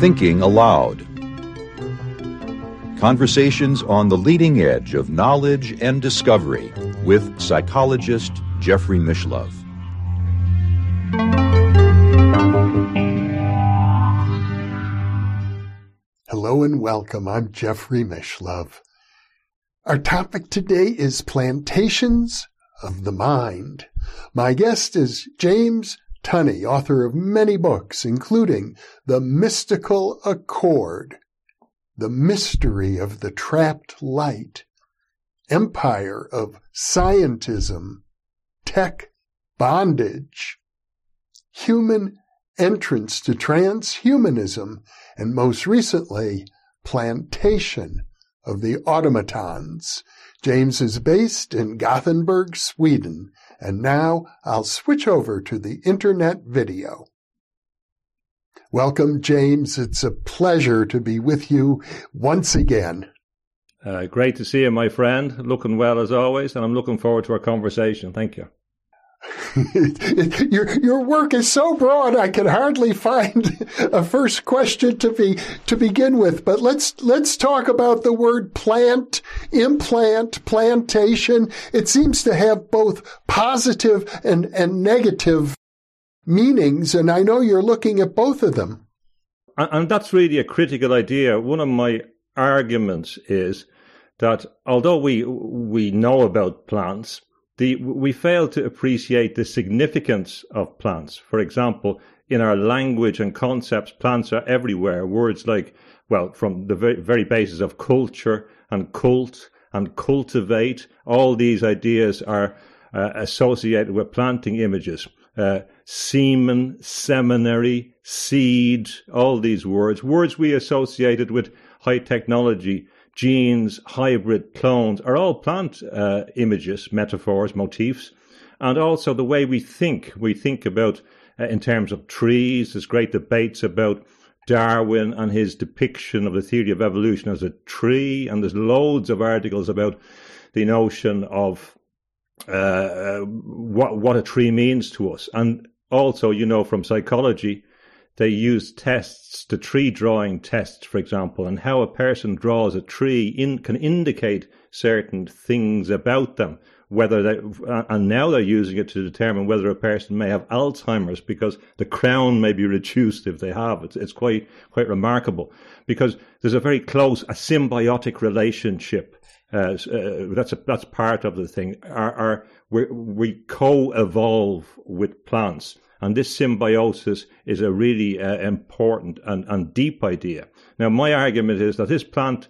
Thinking Aloud. Conversations on the leading edge of knowledge and discovery with psychologist Jeffrey Mishlove. Hello and welcome. I'm Jeffrey Mishlove. Our topic today is plantations of the mind. My guest is James Tunney, author of many books, including The Mystical Accord, The Mystery of the Trapped Light, Empire of Scientism, Tech Bondage, Human Entrance to Transhumanism, and most recently, Plantation of the Automatons. James is based in Gothenburg, Sweden, and now I'll switch over to the internet video. Welcome, James. It's a pleasure to be with you once again. Uh, great to see you, my friend. Looking well as always, and I'm looking forward to our conversation. Thank you. your your work is so broad I can hardly find a first question to be to begin with. But let's let's talk about the word plant, implant, plantation. It seems to have both positive and, and negative meanings, and I know you're looking at both of them. And, that's really a critical idea. One of my arguments is that although we we know about plants the, we fail to appreciate the significance of plants. For example, in our language and concepts, plants are everywhere. Words like, well, from the very, basis of culture and cult and cultivate, all these ideas are uh, associated with planting images. Uh, semen, seminary, seed, all these words, words we associated with high technology genes, hybrid clones are all plant uh, images, metaphors, motifs, and also the way we think. We think about uh, in terms of trees. There's great debates about Darwin and his depiction of the theory of evolution as a tree, and there's loads of articles about the notion of uh, uh what what a tree means to us, and also, you know, from psychology, they use tests, the tree drawing tests, for example, and how a person draws a tree in, can indicate certain things about them. Whether they, and now they're using it to determine whether a person may have Alzheimer's because the crown may be reduced if they have. It's, it's quite, quite remarkable because there's a very close, a symbiotic relationship uh, uh, that's a, that's part of the thing. Our, our, we co-evolve with plants. And this symbiosis is a really uh, important and, and deep idea. Now, my argument is that this plant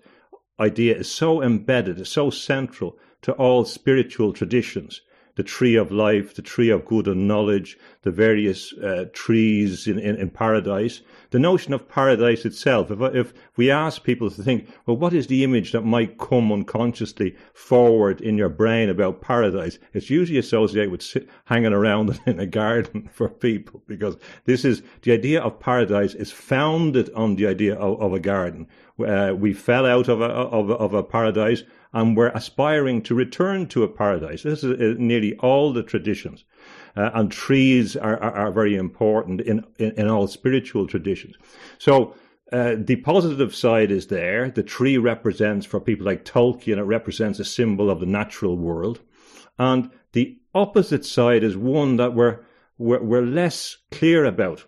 idea is so embedded, so central to all spiritual traditions the tree of life, the tree of good and knowledge, the various uh, trees in, in, in, paradise. The notion of paradise itself, if, if we ask people to think, well, what is the image that might come unconsciously forward in your brain about paradise? It's usually associated with sit, hanging around in a garden for people because this is the idea of paradise is founded on the idea of, of a garden. Uh, we fell out of a, of, of a paradise and we're aspiring to return to a paradise. This is uh, nearly all the traditions. Uh, and trees are, are, are, very important in, in, in all spiritual traditions. So uh, the positive side is there. The tree represents, for people like Tolkien, it represents a symbol of the natural world. And the opposite side is one that we're, we're, we're less clear about.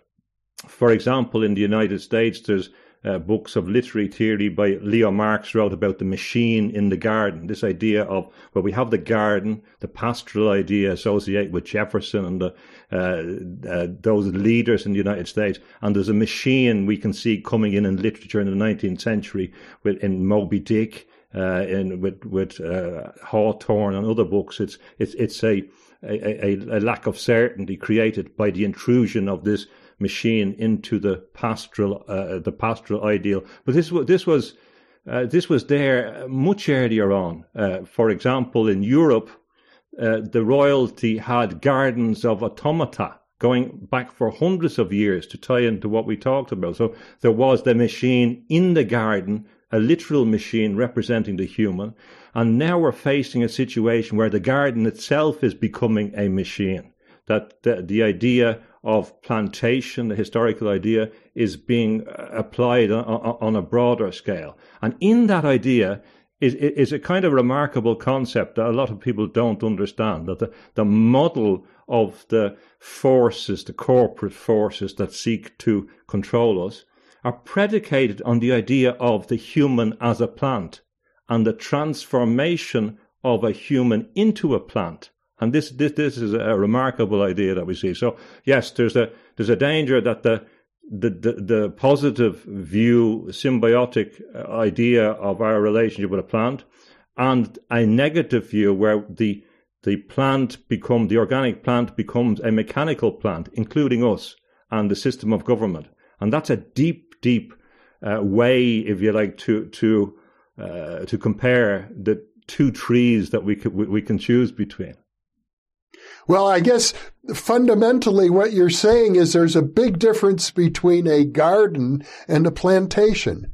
For example, in the United States, there's uh, books of literary theory by Leo Marx wrote about the machine in the garden. This idea of where we have the garden, the pastoral idea associated with Jefferson and the, uh, uh, those leaders in the United States, and there's a machine we can see coming in in literature in the 19th century with in Moby Dick. Uh, in with with uh, Hawthorne and other books, it's it's it's a, a, a lack of certainty created by the intrusion of this machine into the pastoral uh, the pastoral ideal. But this was this was uh, this was there much earlier on. Uh, for example, in Europe, uh, the royalty had gardens of automata going back for hundreds of years to tie into what we talked about. So there was the machine in the garden, a literal machine representing the human. And now we're facing a situation where the garden itself is becoming a machine. that the, the idea of plantation, the historical idea, is being uh, applied on, on a broader scale. And in that idea is, is a kind of remarkable concept that a lot of people don't understand that the, the model of the forces, the corporate forces that seek to control us, are predicated on the idea of the human as a plant and the transformation of a human into a plant. And this, this, this is a remarkable idea that we see. So yes, there's a, there's a danger that the, the, the, the positive view, symbiotic idea of our relationship with a plant and a negative view where the, the plant become, the organic plant becomes a mechanical plant, including us and the system of government. And that's a deep, deep uh, way, if you like, to, to, uh, to compare the two trees that we, could, we can choose between. Well, I guess fundamentally what you're saying is there's a big difference between a garden and a plantation.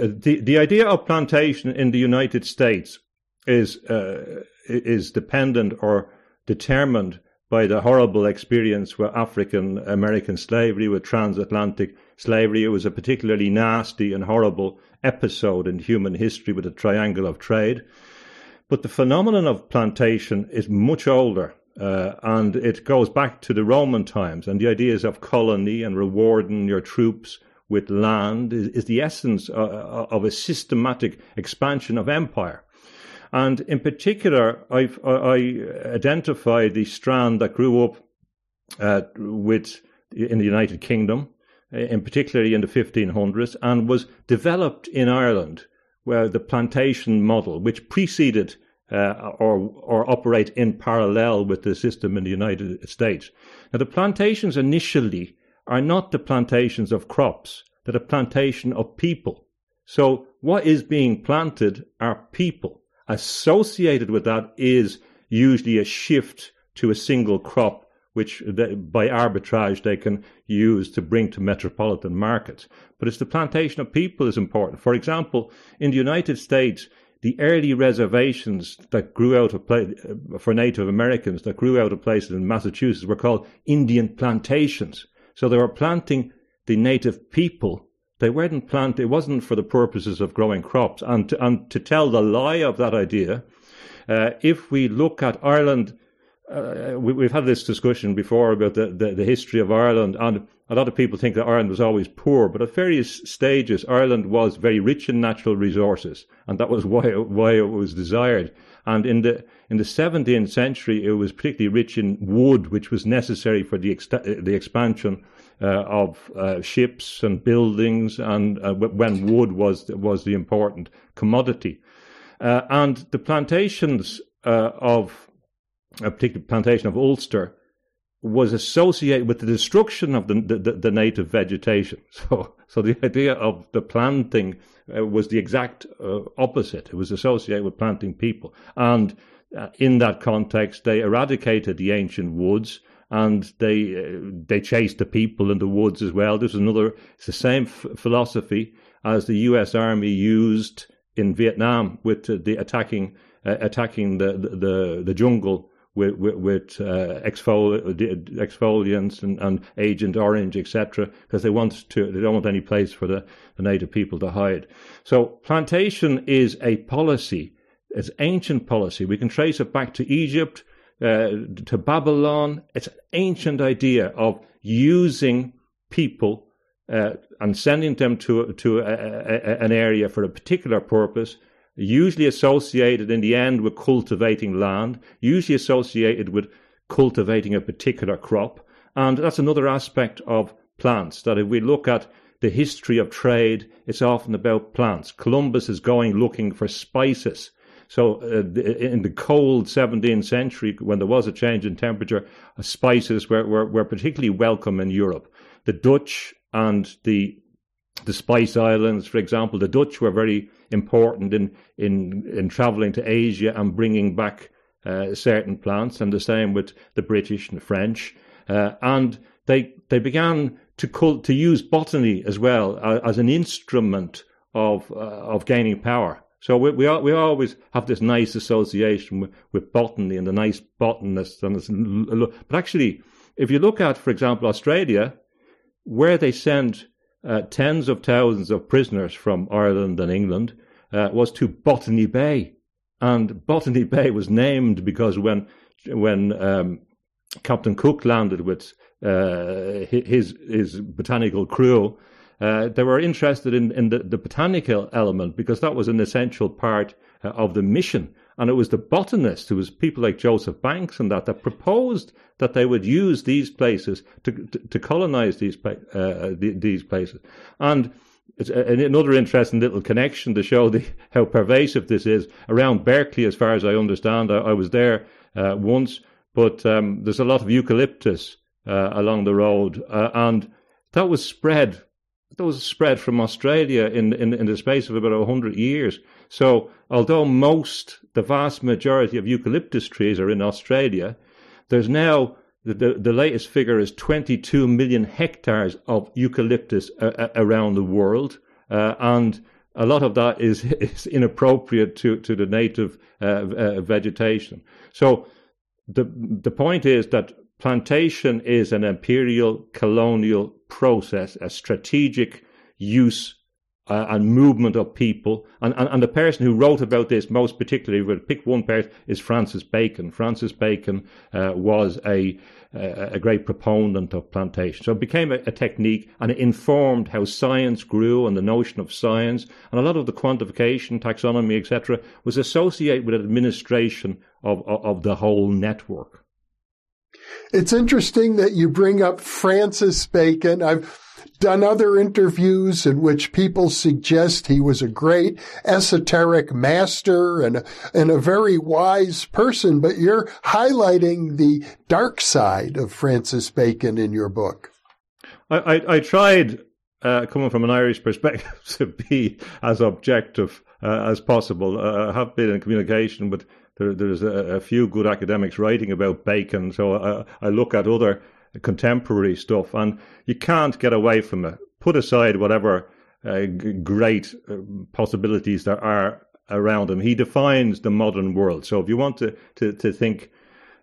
Uh, the the idea of plantation in the United States is uh, is dependent or determined by the horrible experience with African American slavery, with transatlantic slavery. It was a particularly nasty and horrible episode in human history with the triangle of trade. But the phenomenon of plantation is much older. Uh, and it goes back to the Roman times, and the ideas of colony and rewarding your troops with land is, is the essence uh, uh of a systematic expansion of empire. And in particular, I've, I identified the strand that grew up uh, with in the United Kingdom, in particularly in the 1500s, and was developed in Ireland the plantation model, which preceded uh, or or operate in parallel with the system in the United States. Now, the plantations initially are not the plantations of crops; they're the plantation of people. So, what is being planted are people. Associated with that is usually a shift to a single crop which they, by arbitrage they can use to bring to metropolitan markets. But it's the plantation of people is important. For example, in the United States, the early reservations that grew out of place for Native Americans that grew out of places in Massachusetts were called Indian plantations. So they were planting the native people. They weren't planted. It wasn't for the purposes of growing crops. And to, and to tell the lie of that idea, uh, if we look at Ireland uh, we, have had this discussion before about the, the, the, history of Ireland, and a lot of people think that Ireland was always poor, but at various stages, Ireland was very rich in natural resources, and that was why why it was desired. And in the in the 17th century, it was particularly rich in wood, which was necessary for the ex- the expansion uh, of uh, ships and buildings, and uh, when wood was was the important commodity. Uh, and the plantations uh, of a particular plantation of Ulster, was associated with the destruction of the, the, the native vegetation. So, so the idea of the planting uh, was the exact uh, opposite. It was associated with planting people. And uh, in that context, they eradicated the ancient woods and they uh, they chased the people in the woods as well. There's another. It's the same f- philosophy as the U.S. Army used in Vietnam with the attacking uh, attacking the, the the jungle with with, with uh, exfoliants and, and Agent Orange, etc., because they want to they don't want any place for the, the native people to hide. So plantation is a policy. It's ancient policy. We can trace it back to Egypt, uh, to Babylon. It's an ancient idea of using people uh, and sending them to to a, a, an area for a particular purpose usually associated in the end with cultivating land, usually associated with cultivating a particular crop. And that's another aspect of plants that if we look at the history of trade, it's often about plants. Columbus is going looking for spices. So, uh, in the cold 17th century, when there was a change in temperature, uh, spices were, were, were particularly welcome in Europe. The Dutch and the the Spice Islands, for example, the Dutch were very important in in in traveling to Asia and bringing back uh, certain plants, and the same with the British and the French, uh, and they they began to cult, to use botany as well uh, as an instrument of uh, of gaining power. So we, we, we always have this nice association with, with botany and the nice botanists, And this, but actually, if you look at, for example, Australia, where they send uh, tens of thousands of prisoners from Ireland and England, uh, was to Botany Bay. And Botany Bay was named because when when um, Captain Cook landed with uh, his his botanical crew, uh, they were interested in, in the, the, botanical element because that was an essential part uh, of the mission. And it was the botanists, who was people like Joseph Banks and that, that proposed that they would use these places to to, to colonize these uh, these places. And it's another interesting little connection to show the, how pervasive this is around Berkeley, as far as I understand. I, I was there uh, once, but um, there's a lot of eucalyptus uh, along the road, uh, and that was spread. That was spread from Australia in, in in the space of about hundred years. So, although most, the vast majority of eucalyptus trees are in Australia, there's now the, the, the latest figure is 22 million hectares of eucalyptus uh, uh, around the world, uh, and a lot of that is, is inappropriate to, to the native uh, vegetation. So the the point is that plantation is an imperial colonial process, a strategic use uh, and movement of people. And, and, and, the person who wrote about this most particularly, we'll pick one person, is Francis Bacon. Francis Bacon uh, was a, a great proponent of plantation. So it became a, a, technique and it informed how science grew and the notion of science. And a lot of the quantification, taxonomy, etc., was associated with administration of, of, of the whole network. It's interesting that you bring up Francis Bacon. I've done other interviews in which people suggest he was a great esoteric master and and a very wise person, but you're highlighting the dark side of Francis Bacon in your book. I, I, I tried, uh, coming from an Irish perspective, to be as objective uh, as possible. Uh, I have been in communication with there, there's a, a, few good academics writing about Bacon, so I, I look at other contemporary stuff, and you can't get away from it. Put aside whatever uh, great uh, possibilities there are around him. He defines the modern world. So if you want to to, to think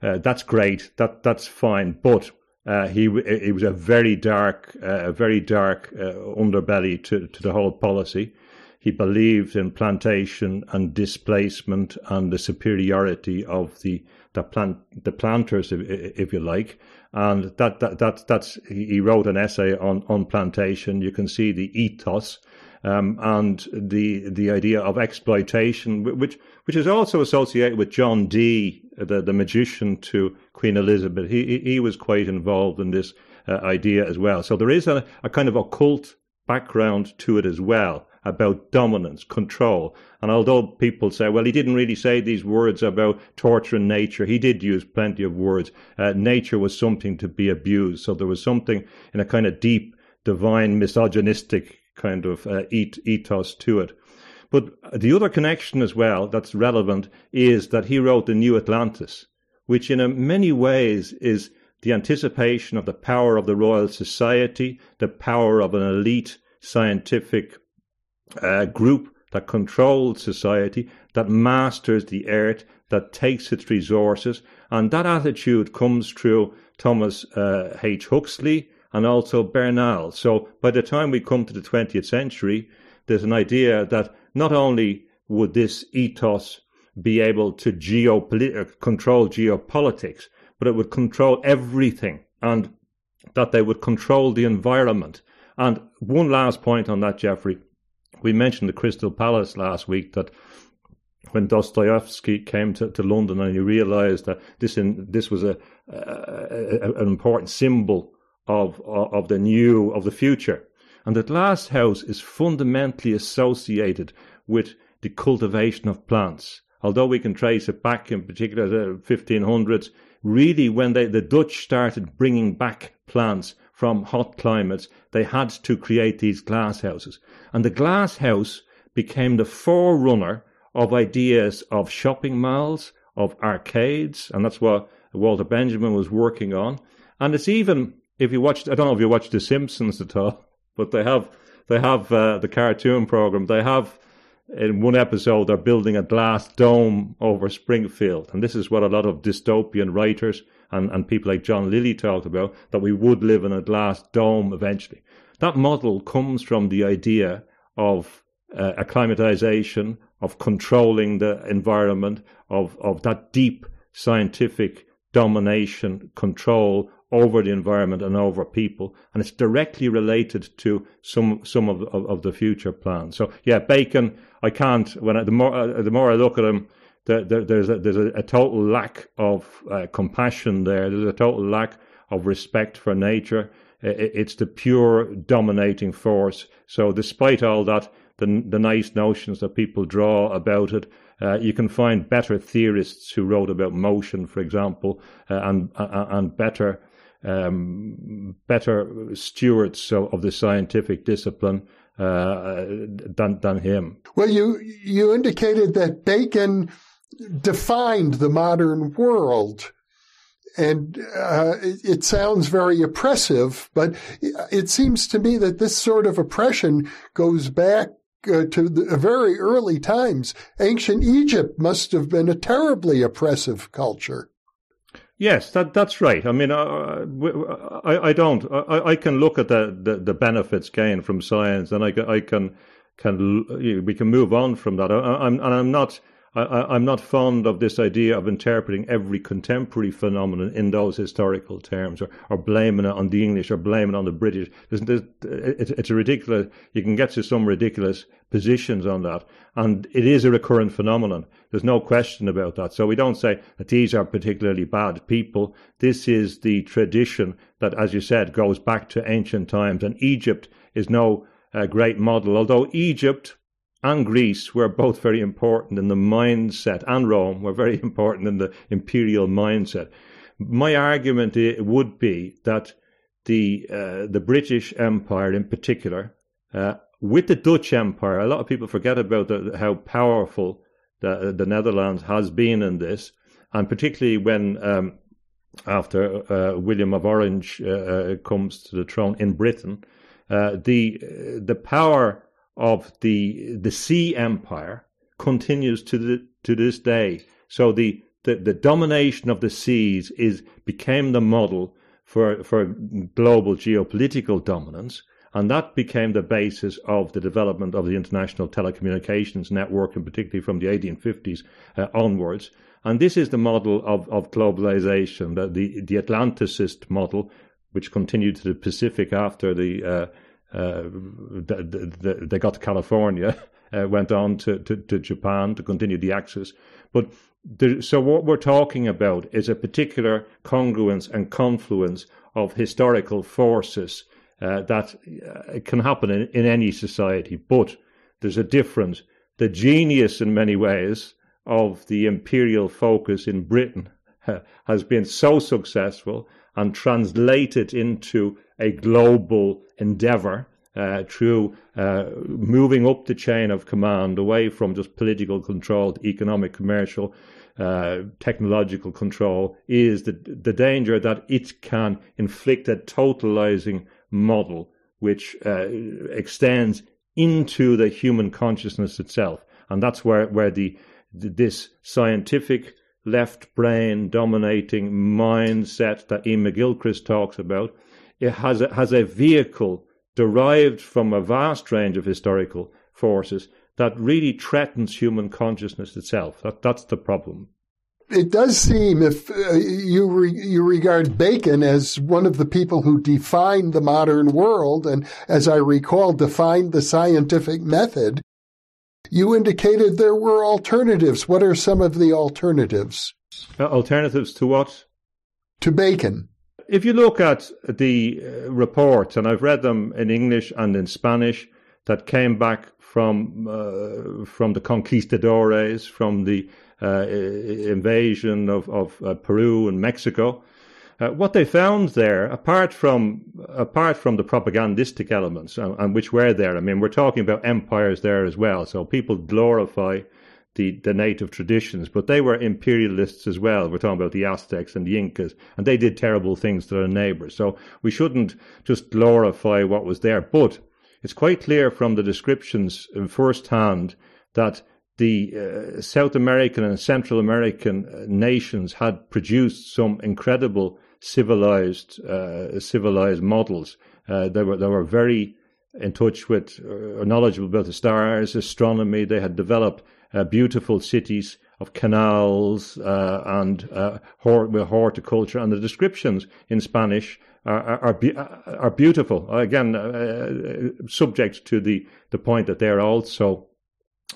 uh, that's great, that that's fine, but uh, he he was a very dark, uh, very dark uh, underbelly to to the whole policy. He believed in plantation and displacement and the superiority of the the plant the planters, if, if you like, and that, that, that that's he wrote an essay on on plantation. You can see the ethos um, and the the idea of exploitation, which which is also associated with John Dee, the the magician to Queen Elizabeth. He he was quite involved in this uh, idea as well. So there is a, a kind of occult background to it as well about dominance, control. And although people say, well, he didn't really say these words about torture and nature, he did use plenty of words. Uh, nature was something to be abused. So there was something in a kind of deep, divine, misogynistic kind of uh, ethos to it. But the other connection as well that's relevant is that he wrote The New Atlantis, which in many ways is the anticipation of the power of the Royal Society, the power of an elite scientific uh, group that controls society, that masters the earth, that takes its resources. And that attitude comes through Thomas uh, H. Huxley and also Bernal. So by the time we come to the 20th century, there's an idea that not only would this ethos be able to geopolit- control geopolitics, but it would control everything and that they would control the environment. And one last point on that, Jeffrey. We mentioned the Crystal Palace last week that when Dostoevsky came to, to London and he realized that this in, this was a, a, an important symbol of, of the new of the future, and that glass house is fundamentally associated with the cultivation of plants. Although we can trace it back in particular to the 1500s, really when they, the Dutch started bringing back plants from hot climates, they had to create these glass houses. And the glass house became the forerunner of ideas of shopping malls, of arcades, and that's what Walter Benjamin was working on. And it's even, if you watched, I don't know if you watched The Simpsons at all, but they have, they have uh, the cartoon program, they have in one episode, they're building a glass dome over Springfield. And this is what a lot of dystopian writers and, and people like John Lilly talked about, that we would live in a glass dome eventually. That model comes from the idea of uh, acclimatization, of controlling the environment, of, of that deep scientific domination, control over the environment and over people, and it's directly related to some some of of, of the future plans. So yeah, Bacon. I can't. When I, the more uh, the more I look at him, the, the, there's a, there's a, a total lack of uh, compassion there. There's a total lack of respect for nature. It, it's the pure dominating force. So despite all that, the the nice notions that people draw about it. Uh, you can find better theorists who wrote about motion, for example, uh, and uh, and better um, better stewards of, of, the scientific discipline uh, than than him. Well, you you indicated that Bacon defined the modern world. And uh, it, sounds very oppressive, but it seems to me that this sort of oppression goes back uh, to the very early times. Ancient Egypt must have been a terribly oppressive culture. Yes, that that's right. I mean, uh, I, I don't. I, I can look at the, the, the, benefits gained from science, and I, I can can we can move on from that. I, am and I'm not I, am not fond of this idea of interpreting every contemporary phenomenon in those historical terms or, or blaming it on the English or blaming it on the British. It's, it's a ridiculous, you can get to some ridiculous positions on that. And it is a recurrent phenomenon. There's no question about that. So we don't say that these are particularly bad people. This is the tradition that, as you said, goes back to ancient times. And Egypt is no uh, great model, although Egypt and Greece were both very important in the mindset, and Rome were very important in the imperial mindset. My argument would be that the uh, the British Empire, in particular, uh, with the Dutch Empire, a lot of people forget about the, how powerful the, the Netherlands has been in this, and particularly when um, after uh, William of Orange uh, uh, comes to the throne in Britain, uh, the the power of the the sea empire continues to the, to this day. So the, the, the domination of the seas is became the model for for global geopolitical dominance, and that became the basis of the development of the international telecommunications network, and particularly from the 1850s uh, onwards. And this is the model of, of globalization, the, the, the Atlanticist model, which continued to the Pacific after the uh, uh, they got to California, uh, went on to, to, to, Japan to continue the axis. But so what we're talking about is a particular congruence and confluence of historical forces uh, that uh, can happen in, in any society. But there's a difference. The genius, in many ways, of the imperial focus in Britain has been so successful and translated into a global endeavor uh, through uh, moving up the chain of command away from just political control to economic, commercial, uh, technological control is the, the danger that it can inflict a totalizing model which uh, extends into the human consciousness itself. And that's where, where the, this scientific left brain dominating mindset that Iain McGilchrist talks about it has a, has a vehicle derived from a vast range of historical forces that really threatens human consciousness itself. That, that's the problem. It does seem, if uh, you re- you regard Bacon as one of the people who defined the modern world, and as I recall, defined the scientific method, you indicated there were alternatives. What are some of the alternatives? Uh, alternatives to what? To Bacon if you look at the uh, reports, and I've read them in English and in Spanish, that came back from uh, from the conquistadores, from the uh, invasion of of uh, Peru and Mexico. Uh, what they found there, apart from apart from the propagandistic elements, and, and which were there, I mean, we're talking about empires there as well. So people glorify the, the native traditions, but they were imperialists as well. We're talking about the Aztecs and the Incas, and they did terrible things to their neighbors. So we shouldn't just glorify what was there. But it's quite clear from the descriptions firsthand that the uh, South American and Central American uh, nations had produced some incredible civilized uh, civilized models. Uh, they were they were very in touch with uh, knowledgeable about the stars, astronomy. They had developed uh, Uh, beautiful cities of canals uh, and uh, horticulture, and the descriptions in Spanish are are, are beautiful. Again, subject to the the point that they're also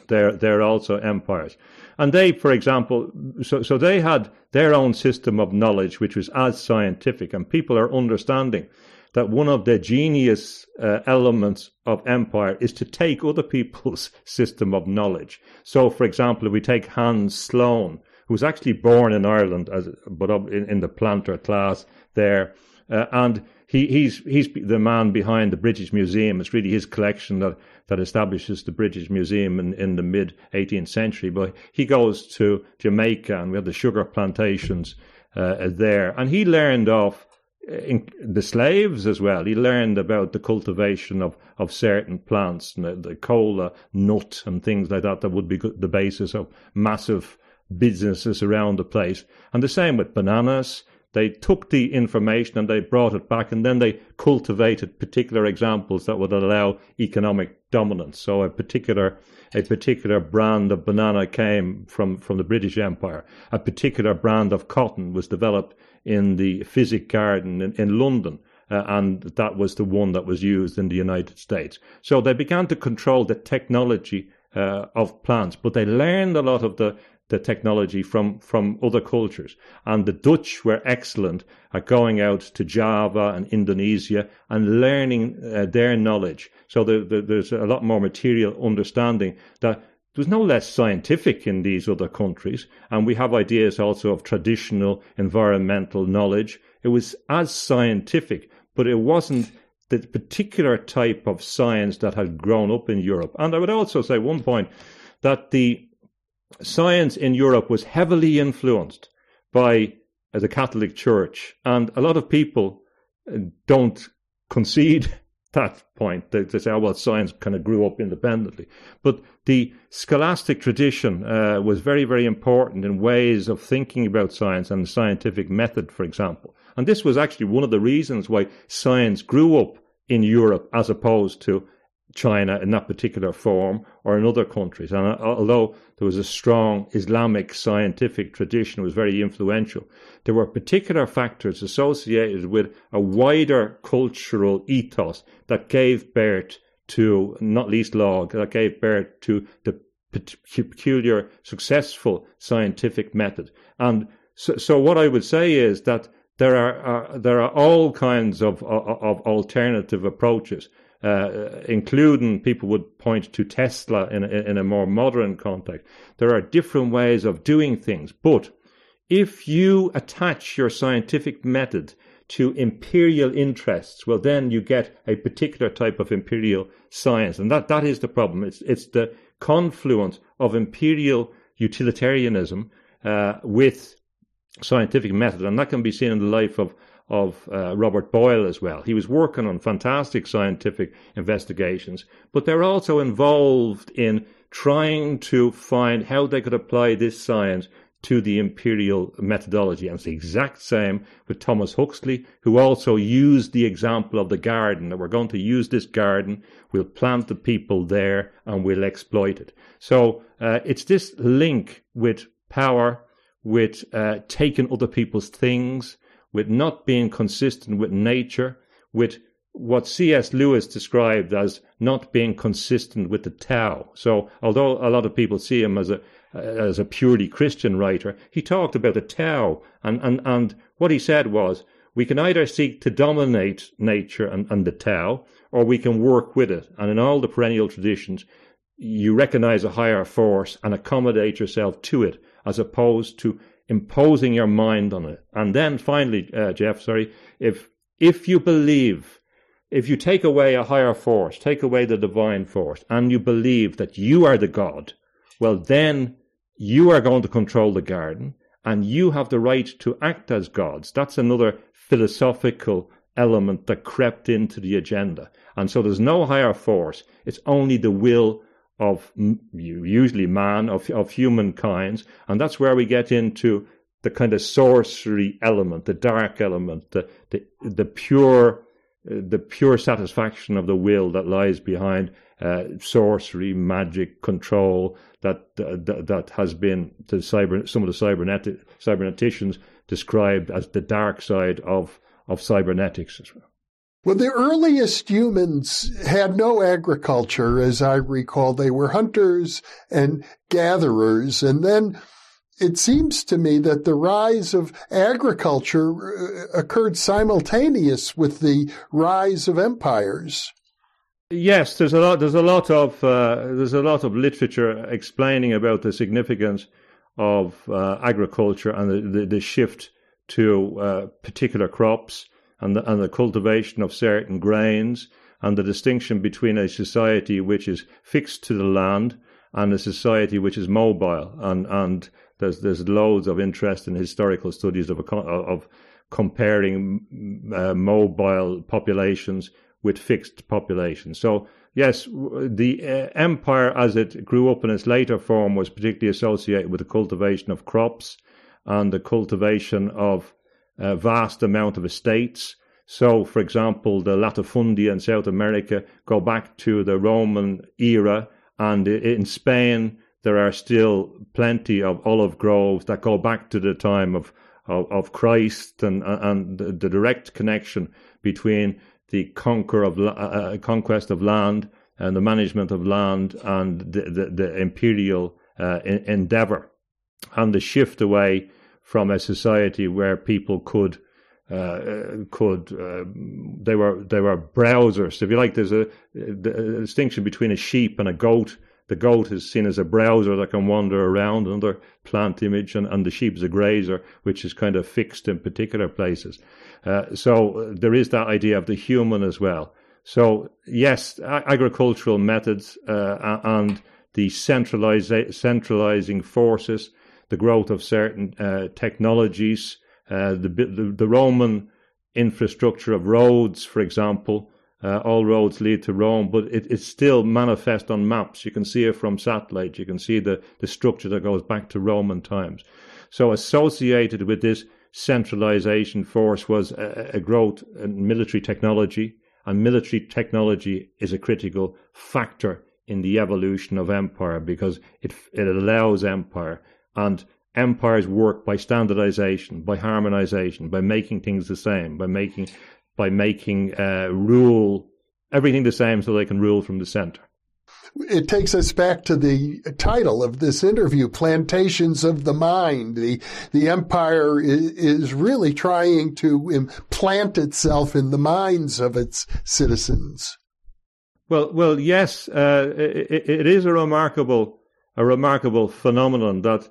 they're they're also empires. And they, for example, so so they had their own system of knowledge, which was as scientific, and people are understanding that one of the genius uh, elements of empire is to take other people's system of knowledge. So, for example, if we take Hans Sloane, who was actually born in Ireland, as but in, in the planter class there, uh, and he, he's he's the man behind the British Museum. It's really his collection that, that establishes the British Museum in, in the mid 18th century. But he goes to Jamaica, and we have the sugar plantations uh, there, and he learned of the slaves as well. He learned about the cultivation of, of certain plants, the, cola nut and things like that, that would be the basis of massive businesses around the place. And the same with bananas. They took the information and they brought it back, and then they cultivated particular examples that would allow economic dominance. So a particular a particular brand of banana came from, from the British Empire. A particular brand of cotton was developed in the Physic Garden in, in London. Uh, and that was the one that was used in the United States. So they began to control the technology uh, of plants, but they learned a lot of the the technology from, from other cultures. And the Dutch were excellent at going out to Java and Indonesia and learning uh, their knowledge. So the, the, there's a lot more material understanding that there's no less scientific in these other countries. And we have ideas also of traditional environmental knowledge. It was as scientific, but it wasn't the particular type of science that had grown up in Europe. And I would also say one point that the science in Europe was heavily influenced by the Catholic Church, and a lot of people uh, don't concede that point. They, they say, oh, well, science kind of grew up independently. But the scholastic tradition uh, was very, very important in ways of thinking about science and the scientific method, for example. And this was actually one of the reasons why science grew up in Europe as opposed to China in that particular form or in other countries. And uh, although there was a strong Islamic scientific tradition, it was very influential. There were particular factors associated with a wider cultural ethos that gave birth to, not least law, that gave birth to the peculiar successful scientific method. And so, so what I would say is that there are, uh, there are all kinds of, of, of alternative approaches uh, including people would point to Tesla in a, in a more modern context. There are different ways of doing things, but if you attach your scientific method to imperial interests, well, then you get a particular type of imperial science, and that, that is the problem. It's it's the confluence of imperial utilitarianism uh, with scientific method, and that can be seen in the life of of uh, Robert Boyle as well. He was working on fantastic scientific investigations, but they're also involved in trying to find how they could apply this science to the imperial methodology. And it's the exact same with Thomas Huxley, who also used the example of the garden that we're going to use this garden, we'll plant the people there, and we'll exploit it. So uh, it's this link with power, with uh, taking other people's things, with not being consistent with nature, with what C.S. Lewis described as not being consistent with the Tao. So, although a lot of people see him as a as a purely Christian writer, he talked about the Tao, and and and what he said was, we can either seek to dominate nature and, and the Tao, or we can work with it. And in all the perennial traditions, you recognize a higher force and accommodate yourself to it, as opposed to imposing your mind on it. And then finally, uh, Jeff, sorry, if if you believe, if you take away a higher force, take away the divine force, and you believe that you are the God, well, then you are going to control the garden, and you have the right to act as gods. That's another philosophical element that crept into the agenda. And so there's no higher force. It's only the will of usually man, of, of humankind. And that's where we get into the kind of sorcery element, the dark element, the, the, the pure, the pure satisfaction of the will that lies behind uh, sorcery, magic, control that, that, that has been the cyber, some of the cybernetic, cyberneticians described as the dark side of, of cybernetics as well. The earliest humans had no agriculture, as I recall. They were hunters and gatherers. And then it seems to me that the rise of agriculture uh, occurred simultaneous with the rise of empires. Yes, there's a lot. There's a lot of uh, there's a lot of literature explaining about the significance of uh, agriculture and the, the, the shift to uh, particular crops and the, and the cultivation of certain grains and the distinction between a society which is fixed to the land and a society which is mobile. And, and there's, there's loads of interest in historical studies of, of comparing uh, mobile populations with fixed populations. So, yes, the uh, empire as it grew up in its later form was particularly associated with the cultivation of crops and the cultivation of a vast amount of estates. So, for example, the latifundia in South America go back to the Roman era, and in Spain there are still plenty of olive groves that go back to the time of of, of Christ and and the, direct connection between the conquer of uh, uh, conquest of land and the management of land and the the, the imperial uh, endeavor and the shift away from a society where people could uh, could uh, they were they were browsers. If you like, there's a, a, distinction between a sheep and a goat. The goat is seen as a browser that can wander around, another plant image, and, and the sheep is a grazer, which is kind of fixed in particular places. Uh, so there is that idea of the human as well. So yes, agricultural methods uh, and the centralizing forces the growth of certain uh, technologies, uh, the, the, the Roman infrastructure of roads, for example. Uh, all roads lead to Rome, but it, it's still manifest on maps. You can see it from satellite. You can see the, the structure that goes back to Roman times. So associated with this centralization force was a, a growth in military technology, and military technology is a critical factor in the evolution of empire because it, it allows empire and empires work by standardization, by harmonization, by making things the same, by making by making uh, rule everything the same so they can rule from the center. It takes us back to the title of this interview, Plantations of the Mind. The, the empire is, is really trying to implant itself in the minds of its citizens. Well, well, yes, uh, it, it is a remarkable, a remarkable phenomenon that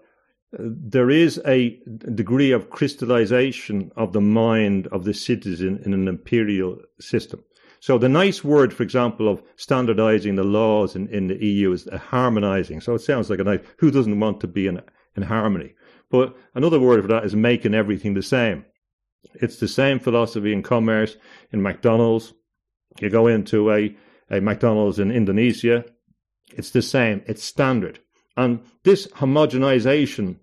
there is a degree of crystallization of the mind of the citizen in an imperial system. So the nice word, for example, of standardizing the laws in, in the EU is harmonizing. So it sounds like a nice, who doesn't want to be in, in harmony? But another word for that is making everything the same. It's the same philosophy in commerce, in McDonald's. You go into a, a McDonald's in Indonesia, it's the same, it's standard. And this homogenization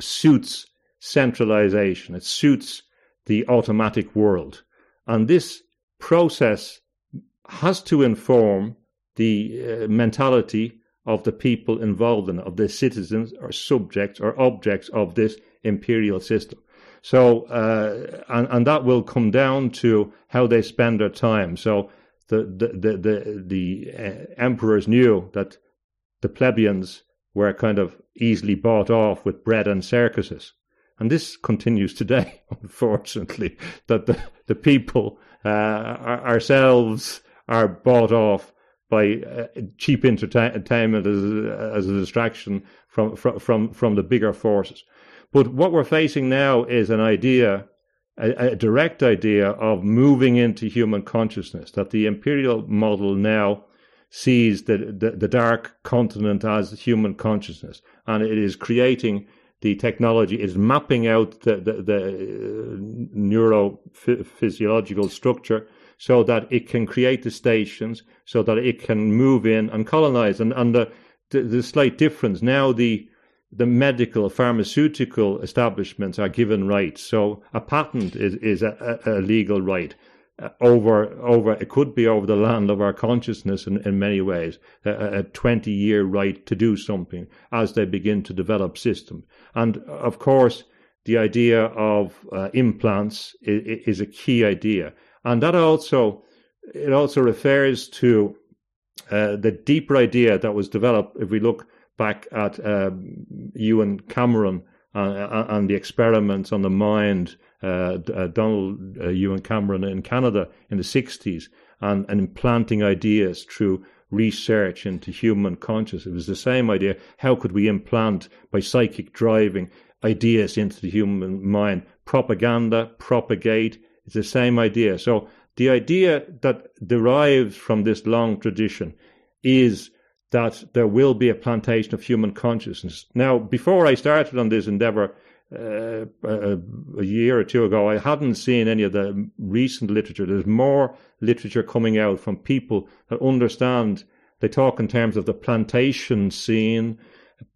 suits centralization. It suits the automatic world. And this process has to inform the uh, mentality of the people involved in it, of the citizens or subjects or objects of this imperial system. So, uh, and, and that will come down to how they spend their time. So, the the the the, the uh, emperors knew that the plebeians were kind of easily bought off with bread and circuses. And this continues today, unfortunately, that the, the people uh, ourselves are bought off by uh, cheap entertainment as, as a distraction from, from, from the bigger forces. But what we're facing now is an idea, a, a direct idea of moving into human consciousness, that the imperial model now sees the, the, the dark continent as human consciousness, and it is creating the technology is mapping out the, the, the uh, neurophysiological structure so that it can create the stations, so that it can move in and colonize. And, and the, the, the slight difference now, the the medical pharmaceutical establishments are given rights. So a patent is, is a, a legal right over over it could be over the land of our consciousness in, in many ways a, a 20 year right to do something as they begin to develop systems. And of course the idea of uh, implants is, is, a key idea. And that also it also refers to uh, the deeper idea that was developed if we look back at um, Ewen Cameron uh, and the experiments on the mind uh, uh, Donald uh, Ewen Cameron in Canada in the 60s and, and implanting ideas through research into human consciousness. It was the same idea. How could we implant by psychic driving ideas into the human mind? Propaganda, propagate. It's the same idea. So the idea that derives from this long tradition is that there will be a plantation of human consciousness. Now, before I started on this endeavor, uh, a, a, year or two ago, I hadn't seen any of the recent literature. There's more literature coming out from people that understand. They talk in terms of the plantation scene,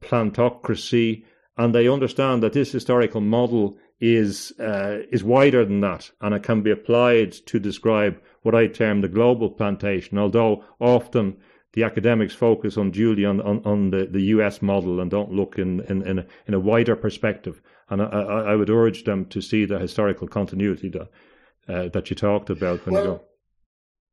plantocracy, and they understand that this historical model is uh, is wider than that, and it can be applied to describe what I term the global plantation. Although often the academics focus unduly on, on, on the, the US model and don't look in, in, in, a, in a wider perspective. And I, I, would urge them to see the historical continuity that, uh, that you talked about when well.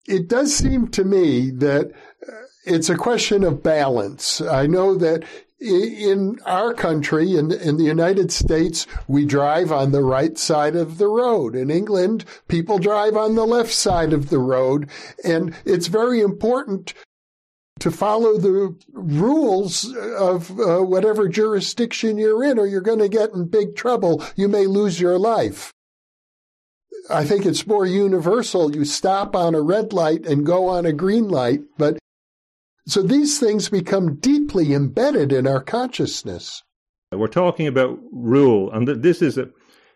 It does seem to me that uh, it's a question of balance. I know that in our country, in, in the United States, we drive on the right side of the road. In England, people drive on the left side of the road. And it's very important to follow the rules of uh, whatever jurisdiction you're in, or you're going to get in big trouble. You may lose your life. I think it's more universal. You stop on a red light and go on a green light. But so these things become deeply embedded in our consciousness. We're talking about rule, and this is a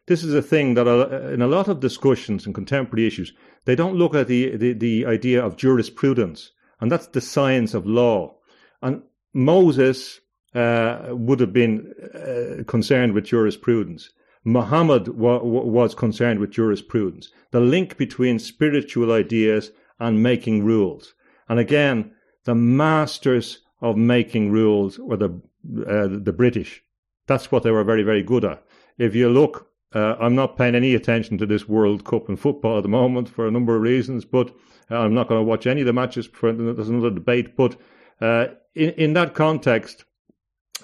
this is a thing that in a lot of discussions and contemporary issues, they don't look at the, the, the idea of jurisprudence and that's the science of law. And Moses uh, would have been uh, concerned with jurisprudence. Muhammad wa- was concerned with jurisprudence, the link between spiritual ideas and making rules. And again, the masters of making rules were the uh, the British. That's what they were very, very good at. If you look, uh, I'm not paying any attention to this World Cup in football at the moment for a number of reasons, but uh, I'm not going to watch any of the matches. For, there's another debate, but uh, in in that context,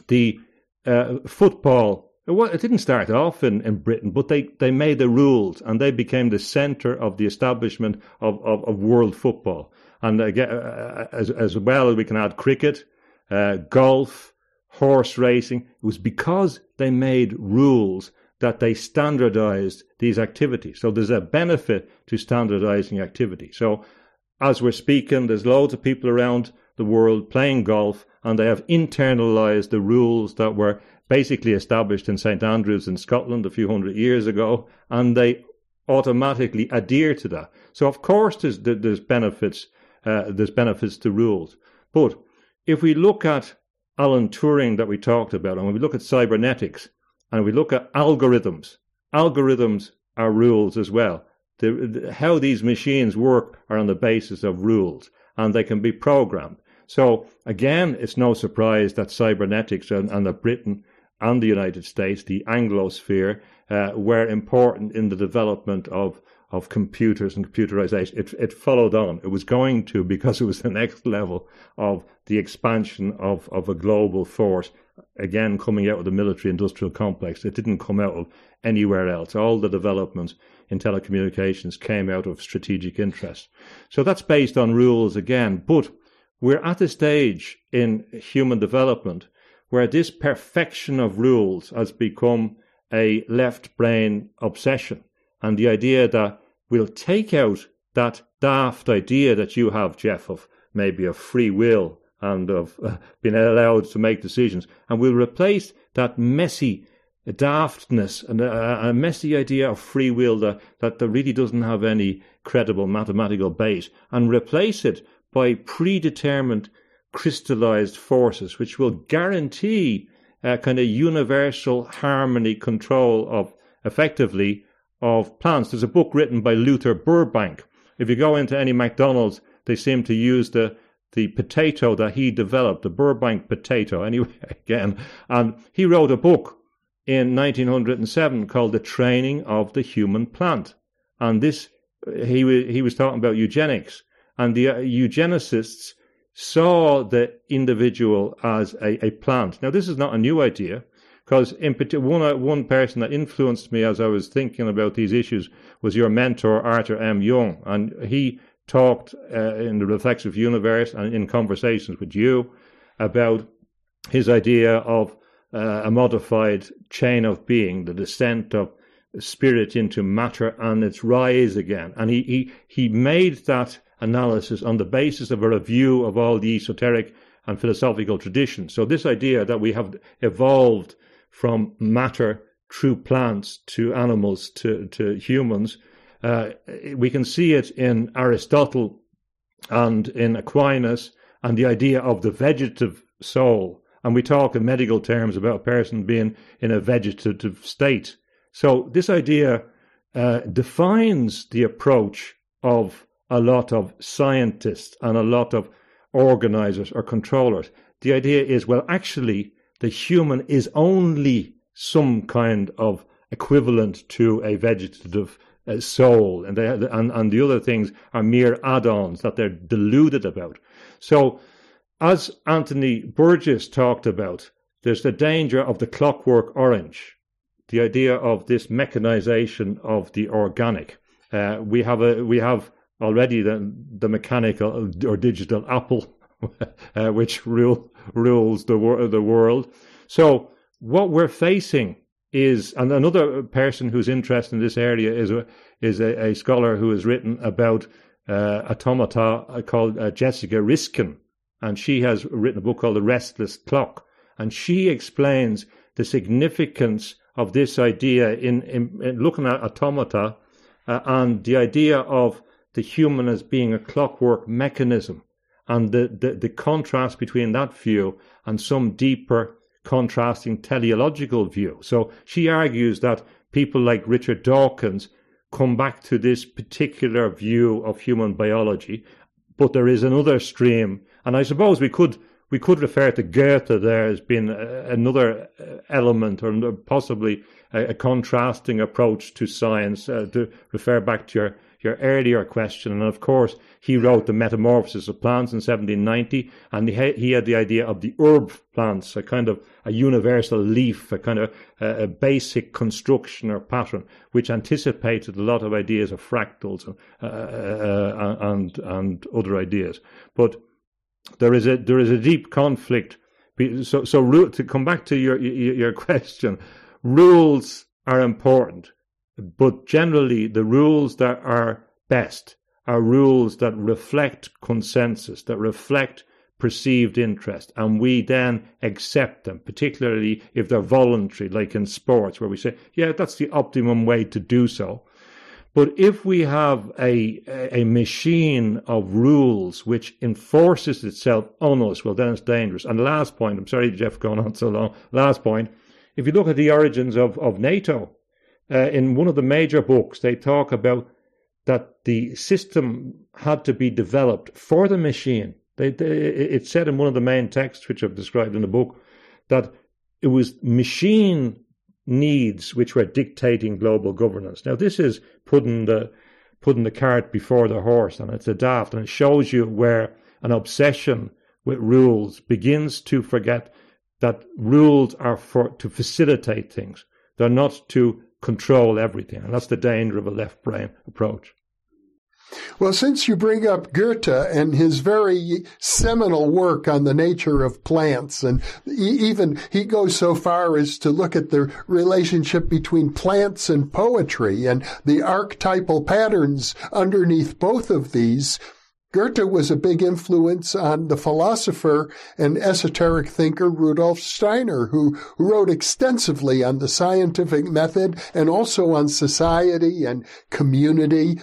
the uh, football it didn't start off in, in Britain, but they, they made the rules and they became the centre of the establishment of, of, of world football. And again, uh, as, as well as we can add cricket, uh, golf, horse racing, it was because they made rules that they standardized these activities. So there's a benefit to standardizing activity. So as we're speaking, there's loads of people around the world playing golf and they have internalized the rules that were basically established in St Andrews in Scotland a few hundred years ago and they automatically adhere to that. So of course there's, there's benefits, uh, there's benefits to rules. But if we look at Alan Turing that we talked about and when we look at cybernetics, and we look at algorithms, algorithms are rules as well. The, the, how these machines work are on the basis of rules, and they can be programmed. So again, it's no surprise that cybernetics and, and Britain and the United States, the Anglosphere, uh, were important in the development of of computers and computerization. It, it followed on. It was going to because it was the next level of the expansion of, of a global force again coming out of the military industrial complex. It didn't come out of anywhere else. All the developments in telecommunications came out of strategic interest. So that's based on rules again. But we're at a stage in human development where this perfection of rules has become a left brain obsession. And the idea that we'll take out that daft idea that you have, Jeff, of maybe of free will and of uh, being allowed to make decisions. And we'll replace that messy daftness and a, a, messy idea of free will that, that, that really doesn't have any credible mathematical base and replace it by predetermined crystallized forces which will guarantee a kind of universal harmony control of effectively of plants. There's a book written by Luther Burbank. If you go into any McDonald's, they seem to use the the potato that he developed, the Burbank potato, anyway, again. And he wrote a book in 1907 called The Training of the Human Plant. And this, he, he was talking about eugenics. And the uh, eugenicists saw the individual as a, a plant. Now, this is not a new idea, because in one, uh, one person that influenced me as I was thinking about these issues was your mentor, Arthur M. Young. And he talked uh, in the reflexive universe and in conversations with you about his idea of uh, a modified chain of being, the descent of spirit into matter and its rise again. And he, he, he made that analysis on the basis of a review of all the esoteric and philosophical traditions. So this idea that we have evolved from matter through plants to animals to, to humans, uh, we can see it in Aristotle and in Aquinas and the idea of the vegetative soul. And we talk in medical terms about a person being in a vegetative state. So this idea uh, defines the approach of a lot of scientists and a lot of organizers or controllers. The idea is, well, actually, the human is only some kind of equivalent to a vegetative soul, and, they, and and the other things are mere add-ons that they're deluded about. So, as Anthony Burgess talked about, there's the danger of the clockwork orange, the idea of this mechanization of the organic. Uh, we have a we have already the, the mechanical or digital apple, uh, which rule, rules the, wor- the world. So what we're facing is, and another person who's interested in this area is a, is a, a scholar who has written about uh, automata called uh, Jessica Riskin, and she has written a book called The Restless Clock, and she explains the significance of this idea in, in, in looking at automata uh, and the idea of the human as being a clockwork mechanism and the, the, the contrast between that view and some deeper contrasting teleological view. So she argues that people like Richard Dawkins come back to this particular view of human biology, but there is another stream, and I suppose we could we could refer to Goethe there as being another element or possibly a, a contrasting approach to science uh, to refer back to your your earlier question. And of course, he wrote The Metamorphosis of Plants in 1790, and he, had the idea of the herb plants, a kind of a universal leaf, a kind of a, a basic construction or pattern, which anticipated a lot of ideas of fractals and, uh, uh, uh and, and other ideas. But there is a there is a deep conflict. So so to come back to your your question, rules are important but generally, the rules that are best are rules that reflect consensus, that reflect perceived interest, and we then accept them, particularly if they're voluntary, like in sports, where we say, yeah, that's the optimum way to do so. But if we have a, a machine of rules which enforces itself on us, well, then it's dangerous. And last point, I'm sorry, Jeff, going on so long. Last point, if you look at the origins of, of NATO, uh, in one of the major books, they talk about that the system had to be developed for the machine. They, they, it said in one of the main texts, which I've described in the book, that it was machine needs which were dictating global governance. Now, this is putting the putting the cart before the horse, and it's a daft, and it shows you where an obsession with rules begins to forget that rules are for to facilitate things. They're not to control everything. And that's the danger of a left brain approach. Well, since you bring up Goethe and his very seminal work on the nature of plants, and even he goes so far as to look at the relationship between plants and poetry and the archetypal patterns underneath both of these, Goethe was a big influence on the philosopher and esoteric thinker Rudolf Steiner, who wrote extensively on the scientific method and also on society and community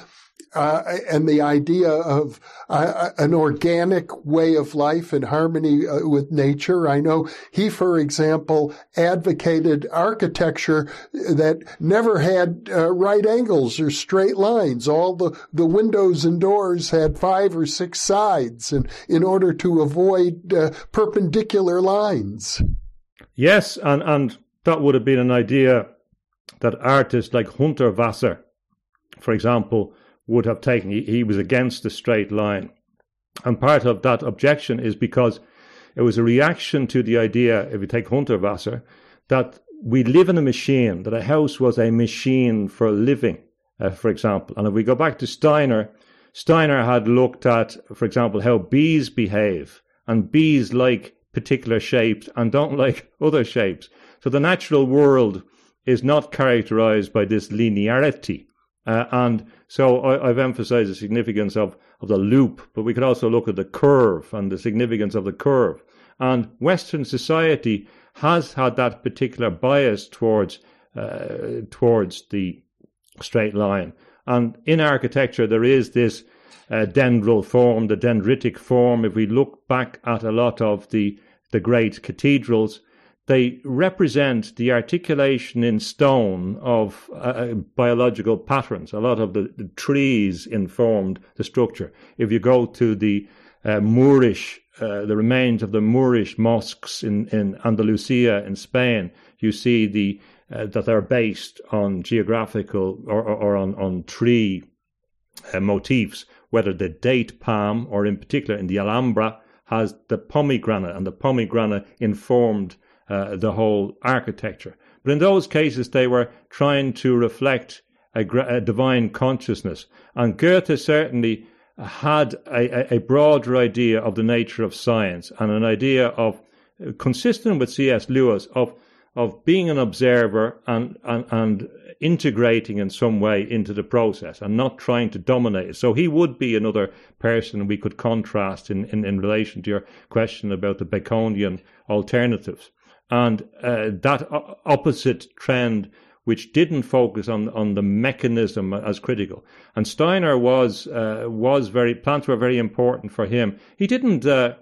uh, and the idea of uh, an organic way of life in harmony uh, with nature. I know he, for example, advocated architecture that never had uh, right angles or straight lines. All the, the windows and doors had five or six sides and in order to avoid uh, perpendicular lines. Yes, and, and that would have been an idea that artists like Hundertwasser, for example, would have taken. He, he was against the straight line. And part of that objection is because it was a reaction to the idea, if you take Hundertwasser, that we live in a machine, that a house was a machine for living, uh, for example. And if we go back to Steiner, Steiner had looked at, for example, how bees behave, and bees like particular shapes and don't like other shapes. So the natural world is not characterized by this linearity. Uh, and so I, have emphasized the significance of, of the loop, but we could also look at the curve and the significance of the curve. And Western society has had that particular bias towards uh, towards the straight line. And in architecture, there is this uh, dendral form, the dendritic form. If we look back at a lot of the the great cathedrals, they represent the articulation in stone of uh, uh, biological patterns. A lot of the, the, trees informed the structure. If you go to the uh, Moorish, uh, the remains of the Moorish mosques in, in Andalusia in Spain, you see the uh, that they're based on geographical or, or, or on, on tree uh, motifs, whether the date palm or in particular in the Alhambra has the pomegranate, and the pomegranate informed uh, the whole architecture. But in those cases, they were trying to reflect a, a divine consciousness. And Goethe certainly had a, a, broader idea of the nature of science and an idea of, consistent with C.S. Lewis, of of being an observer and, and, and integrating in some way into the process and not trying to dominate it. So he would be another person we could contrast in, in, in relation to your question about the Baconian alternatives and uh, that opposite trend which didn't focus on, on the mechanism as critical. And Steiner was uh, was very plants were very important for him. He didn't uh,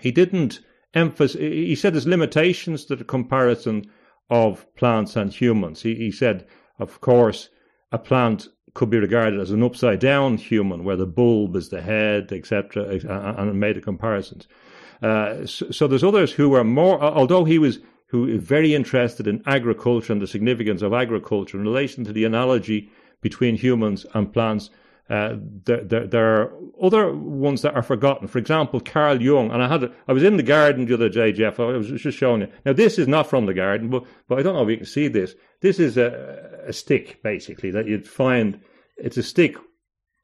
he didn't emphasize. He said there's limitations to the comparison of plants and humans. He, he said, of course, a plant could be regarded as an upside down human, where the bulb is the head, etc., and made the comparisons. Uh, so, so, there's others who were more, although he was who very interested in agriculture and the significance of agriculture in relation to the analogy between humans and plants. Uh, there, there, there, are other ones that are forgotten. For example, Carl Jung, and I had I was in the garden the other day, Jeff. I was just showing you. Now, this is not from the garden, but but I don't know if you can see this. This is a, a stick, basically, that you'd find. It's a stick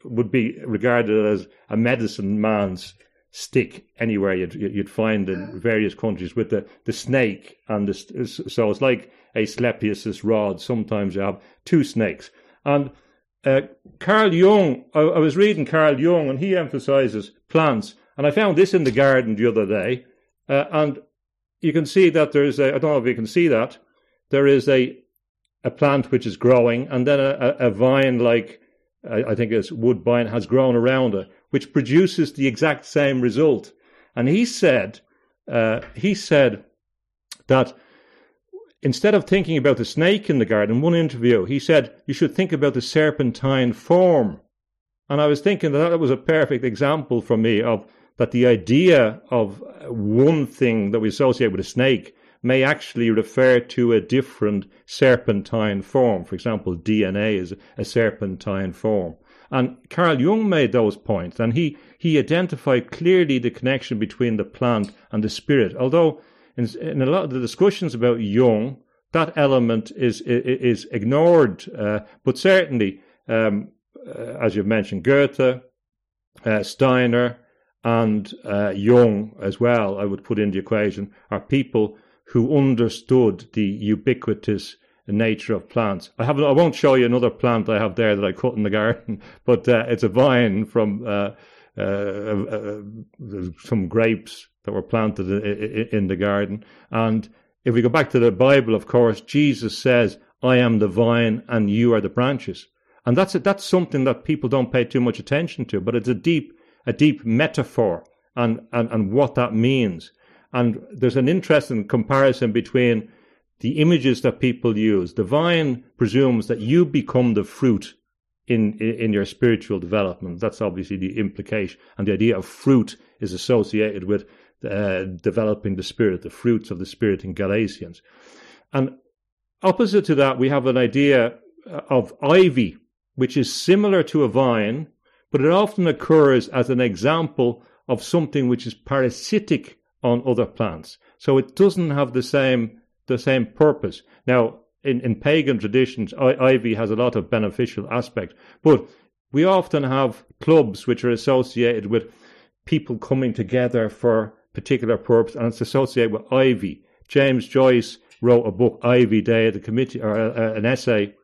would be regarded as a medicine man's stick anywhere you'd, you'd find in various countries with the, the snake and the, so it's like Asclepius's rod. Sometimes you have two snakes. And uh, Carl Jung, I, I, was reading Carl Jung and he emphasizes plants. And I found this in the garden the other day. Uh, and you can see that there's a, I don't know if you can see that, there is a, a plant which is growing and then a, a vine like, I, I think it's woodbine has grown around it which produces the exact same result. And he said, uh, he said that instead of thinking about the snake in the garden, one interview, he said you should think about the serpentine form. And I was thinking that that was a perfect example for me of that the idea of one thing that we associate with a snake may actually refer to a different serpentine form. For example, DNA is a serpentine form. And Carl Jung made those points, and he, he identified clearly the connection between the plant and the spirit. Although in, in a lot of the discussions about Jung, that element is is, ignored. Uh, but certainly, um, uh, as you've mentioned, Goethe, uh, Steiner, and uh, Jung as well, I would put in the equation, are people who understood the ubiquitous nature of plants. I have I won't show you another plant I have there that I cut in the garden, but uh, it's a vine from uh, uh, uh, uh, some grapes that were planted in the garden. And if we go back to the Bible, of course, Jesus says, I am the vine and you are the branches. And that's, that's something that people don't pay too much attention to, but it's a deep, a deep metaphor and, and, and what that means. And there's an interesting comparison between the images that people use. The vine presumes that you become the fruit in, in your spiritual development. That's obviously the implication. And the idea of fruit is associated with uh, developing the spirit, the fruits of the spirit in Galatians. And opposite to that, we have an idea of ivy, which is similar to a vine, but it often occurs as an example of something which is parasitic on other plants. So it doesn't have the same the same purpose. Now, in, in pagan traditions, ivy has a lot of beneficial aspect, but we often have clubs which are associated with people coming together for particular purpose, and it's associated with ivy. James Joyce wrote a book, Ivy Day at the committee, or uh, an essay,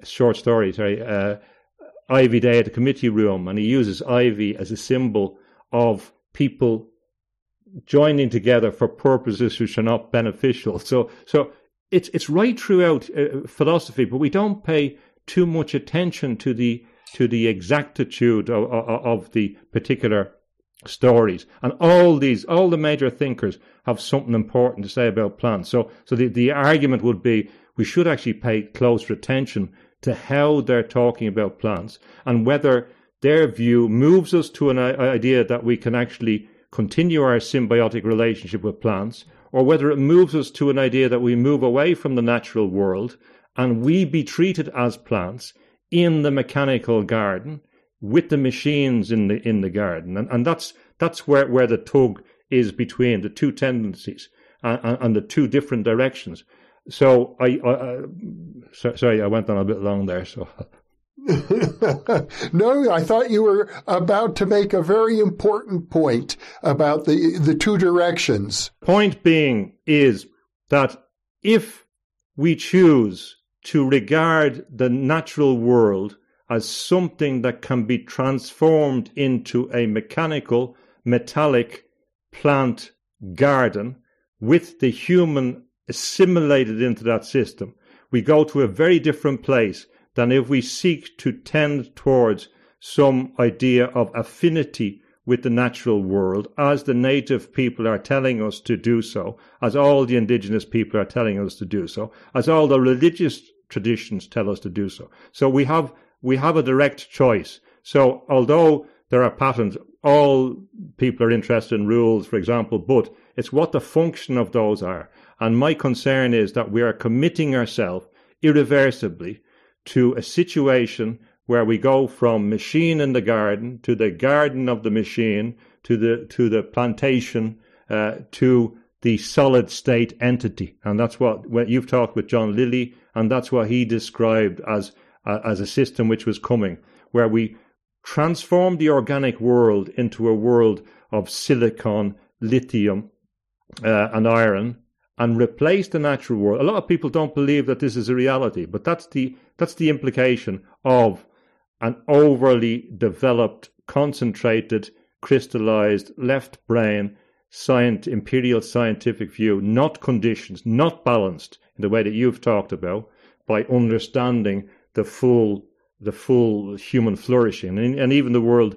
a short story, sorry, uh, Ivy Day at the committee room, and he uses ivy as a symbol of people joining together for purposes which are not beneficial. So, so it's it's right throughout uh, philosophy, but we don't pay too much attention to the to the exactitude of, of, of the particular stories. And all these, all the major thinkers have something important to say about plants. So, so the, the argument would be we should actually pay closer attention to how they're talking about plants and whether their view moves us to an idea that we can actually continue our symbiotic relationship with plants or whether it moves us to an idea that we move away from the natural world and we be treated as plants in the mechanical garden with the machines in the in the garden. And, and that's that's where, where the tug is between the two tendencies and, and the two different directions. So I, I, I so, sorry I went on a bit long there so no, I thought you were about to make a very important point about the the two directions. Point being is that if we choose to regard the natural world as something that can be transformed into a mechanical, metallic plant garden with the human assimilated into that system, we go to a very different place than if we seek to tend towards some idea of affinity with the natural world, as the native people are telling us to do so, as all the indigenous people are telling us to do so, as all the religious traditions tell us to do so. So we have we have a direct choice. So although there are patterns, all people are interested in rules, for example, but it's what the function of those are. And my concern is that we are committing ourselves irreversibly to a situation where we go from machine in the garden to the garden of the machine to the to the plantation uh, to the solid state entity, and that's what you've talked with John Lilly, and that's what he described as uh, as a system which was coming, where we transform the organic world into a world of silicon, lithium, uh, and iron, and replace the natural world. A lot of people don't believe that this is a reality, but that's the that's the implication of an overly developed, concentrated, crystallized left brain science, imperial scientific view, not conditions, not balanced in the way that you've talked about, by understanding the full the full human flourishing and, and even the world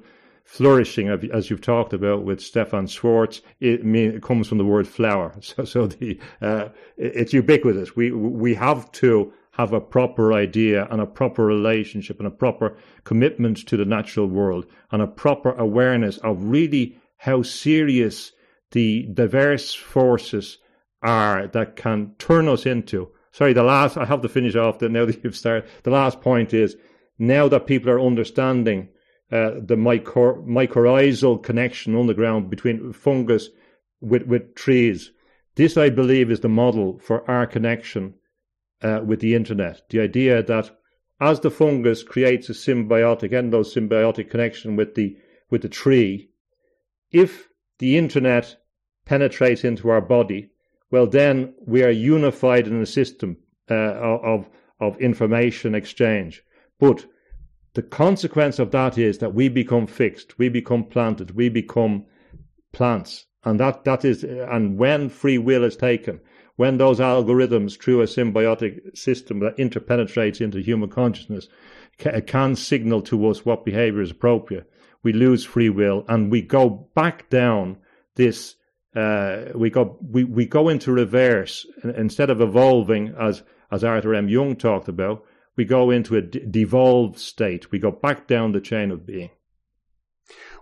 flourishing, as you've talked about with Stephan Schwartz, it, mean, it comes from the word flower. So, so the, uh, it's ubiquitous. We, we have to have a proper idea and a proper relationship and a proper commitment to the natural world and a proper awareness of really how serious the diverse forces are that can turn us into. Sorry, the last, I have to finish off that now that you've started. The last point is now that people are understanding uh, the mycor- mycorrhizal connection on the ground between fungus with, with trees. This, I believe, is the model for our connection uh, with the internet. The idea that as the fungus creates a symbiotic, endosymbiotic connection with the with the tree, if the internet penetrates into our body, well, then we are unified in a system uh, of of information exchange. But the consequence of that is that we become fixed, we become planted, we become plants. And that, that is, and when free will is taken, when those algorithms through a symbiotic system that interpenetrates into human consciousness can signal to us what behavior is appropriate, we lose free will and we go back down this uh, we go we, we go into reverse instead of evolving as as Arthur M. Young talked about. We go into a devolved state. We go back down the chain of being.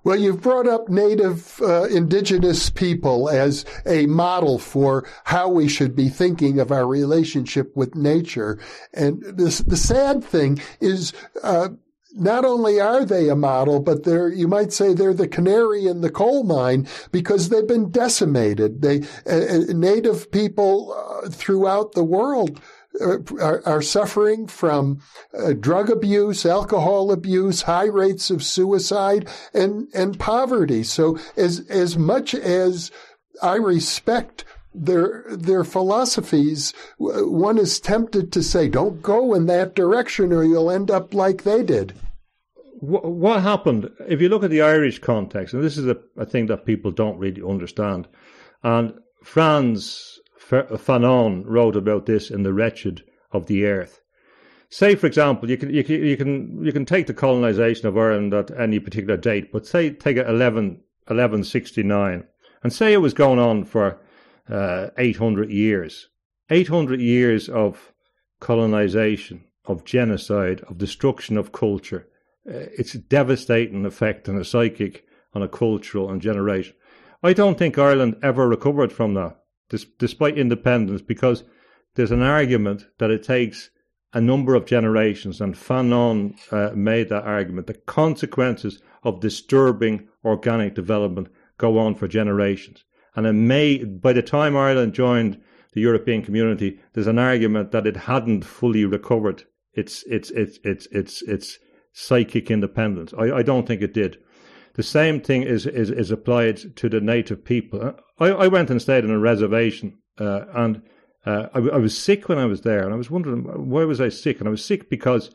Well, you've brought up native uh, indigenous people as a model for how we should be thinking of our relationship with nature. And this, the sad thing is, uh, not only are they a model, but they're, you might say they're the canary in the coal mine because they've been decimated. They, uh, uh native people uh, throughout the world are, are, suffering from uh, drug abuse, alcohol abuse, high rates of suicide, and, and poverty. So as, as much as I respect their their philosophies, one is tempted to say, "Don't go in that direction, or you'll end up like they did." What happened? If you look at the Irish context, and this is a, a thing that people don't really understand, and Frantz Fanon wrote about this in The Wretched of the Earth. Say, for example, you can you can you can you can take the colonization of Ireland at any particular date, but say take it 11, 1169, and say it was going on for uh, 800 years. 800 years of colonization, of genocide, of destruction of culture. Uh, it's a devastating effect on a psychic, on a cultural and generation. I don't think Ireland ever recovered from that, despite independence, because there's an argument that it takes a number of generations, and Fanon uh, made that argument. The consequences of disturbing organic development go on for generations. And it may, by the time Ireland joined the European community, there's an argument that it hadn't fully recovered its its its its its its psychic independence. I, I don't think it did. The same thing is is, is applied to the native people. I, I went and stayed in a reservation, uh, and uh, I, I was sick when I was there, and I was wondering why was I sick, and I was sick because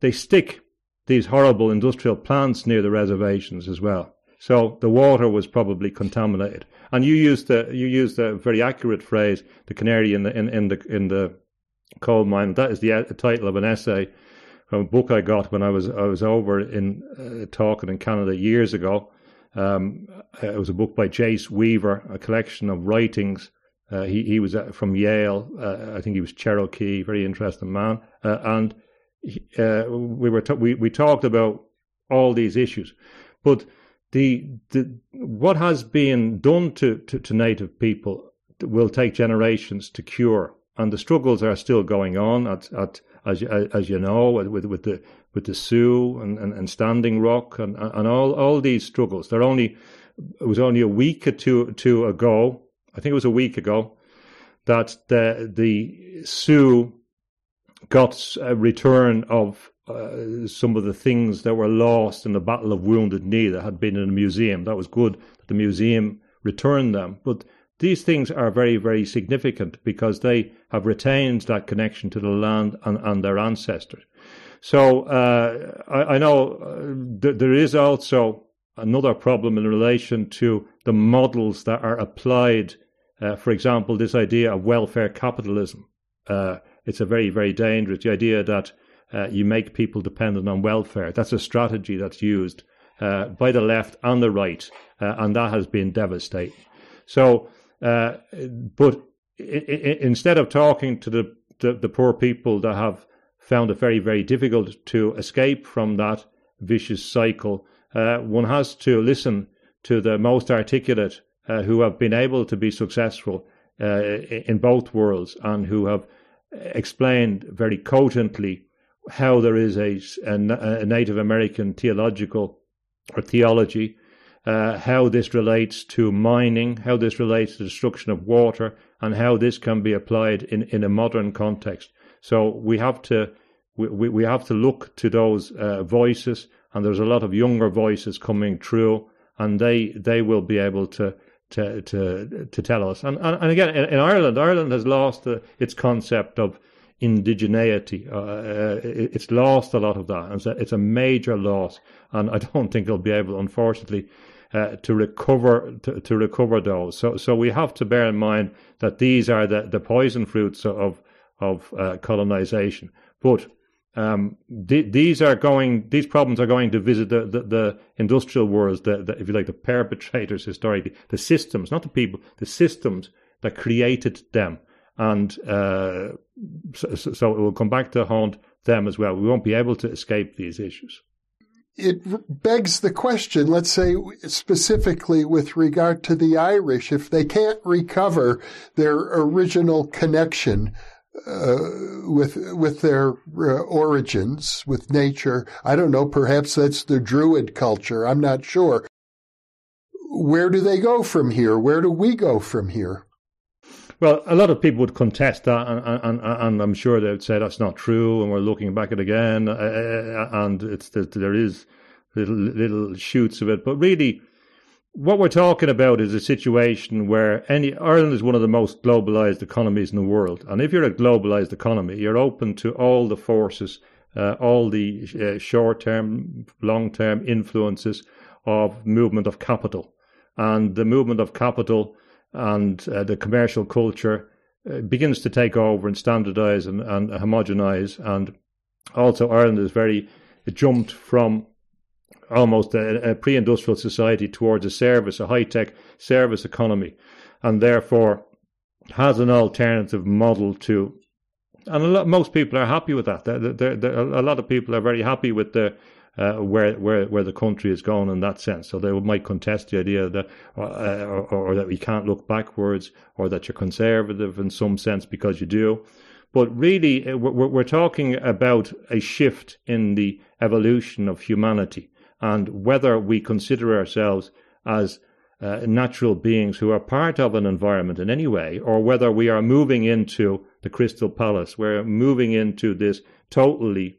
they stick these horrible industrial plants near the reservations as well. So the water was probably contaminated. And you used the you used a very accurate phrase, the canary in the in, in the in the coal mine. That is the, the title of an essay from a book I got when I was I was over in uh, talking in Canada years ago. Um, uh, it was a book by Jace Weaver, a collection of writings. Uh, he he was uh, from Yale. Uh, I think he was Cherokee, very interesting man. Uh, and he, we were t- we we talked about all these issues, but the, the what has been done to, to, to native people will take generations to cure, and the struggles are still going on. At, at as as you know, with with the with the Sioux and, and, and Standing Rock and and all all these struggles. They're only it was only a week or two two ago. I think it was a week ago that the the Sioux got a return of uh, some of the things that were lost in the Battle of Wounded Knee that had been in the museum. That was good that the museum returned them. But these things are very, very significant because they have retained that connection to the land and, and their ancestors. So uh, I, I, know uh, th- there is also another problem in relation to the models that are applied. Uh, for example, this idea of welfare capitalism. Uh, it's a very, very dangerous. The idea that uh, you make people dependent on welfare. That's a strategy that's used uh, by the left and the right, and that has been devastating. So, but instead of talking to the, the, the poor people that have found it very, very difficult to escape from that vicious cycle, uh, one has to listen to the most articulate uh, who have been able to be successful in both worlds and who have explained very cogently how there is a, a, a Native American theological or theology, uh, how this relates to mining, how this relates to destruction of water, and how this can be applied in, in a modern context. So we have to we, we have to look to those uh, voices, and there's a lot of younger voices coming through, and they they will be able to to to to tell us. And and, and again, in, in Ireland, Ireland has lost uh, its concept of indigeneity. Uh, uh it's lost a lot of that, and it's a, it's a, major loss. And I don't think it'll be able, unfortunately, uh, to recover to, to, recover those. So so we have to bear in mind that these are the, the poison fruits of of uh, colonization. But um, th- these are going; these problems are going to visit the, the, the industrial worlds, the, the, if you like, the perpetrators historically, the systems, not the people, the systems that created them, and uh, so, so, it will come back to haunt them as well. We won't be able to escape these issues. It begs the question, let's say specifically with regard to the Irish, if they can't recover their original connection uh, with with their uh, origins, with nature. I don't know. Perhaps that's the Druid culture. I'm not sure. Where do they go from here? Where do we go from here? Well, a lot of people would contest that, and, and, and I'm sure they would say that's not true, and we're looking back at it again, uh, uh and it's there is little little shoots of it, but really what we're talking about is a situation where any Ireland is one of the most globalized economies in the world, and if you're a globalized economy, you're open to all the forces, uh, all the uh, short-term, long-term influences of movement of capital, and the movement of capital and uh, the commercial culture uh, begins to take over and standardize and, and homogenize, and also Ireland is very jumped from almost a, a pre-industrial society towards a service, a high-tech service economy, and therefore has an alternative model to. And a lot, most people are happy with that. They're, they're, they're, a lot of people are very happy with the uh, where where where the country is going in that sense. So they might contest the idea that uh, or, or, that we can't look backwards, or that you're conservative in some sense because you do. But really, uh, we're, we're talking about a shift in the evolution of humanity and whether we consider ourselves as uh, natural beings who are part of an environment in any way, or whether we are moving into the Crystal Palace, we're moving into this totally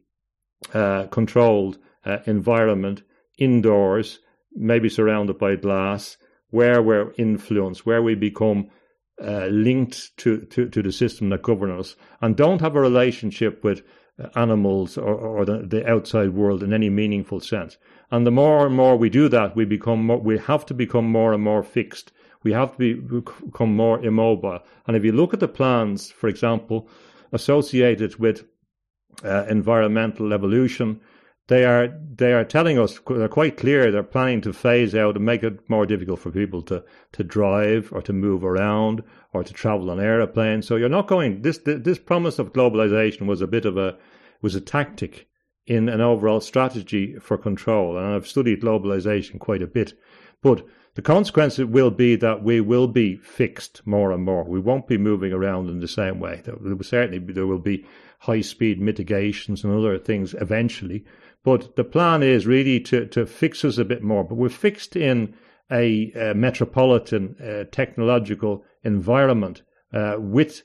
uh, controlled uh, environment indoors, maybe surrounded by glass, where we're influenced, where we become uh, linked to, to, to the system that governs us, and don't have a relationship with animals or, or the, the outside world in any meaningful sense. And the more and more we do that, we become more, we have to become more and more fixed. We have to be, become more immobile. And if you look at the plans, for example, associated with uh, environmental evolution, they are they are telling us they're quite clear they're planning to phase out and make it more difficult for people to to drive or to move around or to travel on aeroplanes. So you're not going this this promise of globalization was a bit of a was a tactic in an overall strategy for control. And I've studied globalization quite a bit. But the consequence will be that we will be fixed more and more. We won't be moving around in the same way. There will certainly be, there will be high speed mitigations and other things eventually. But the plan is really to, to fix us a bit more. But we're fixed in a, a metropolitan uh, technological environment uh, with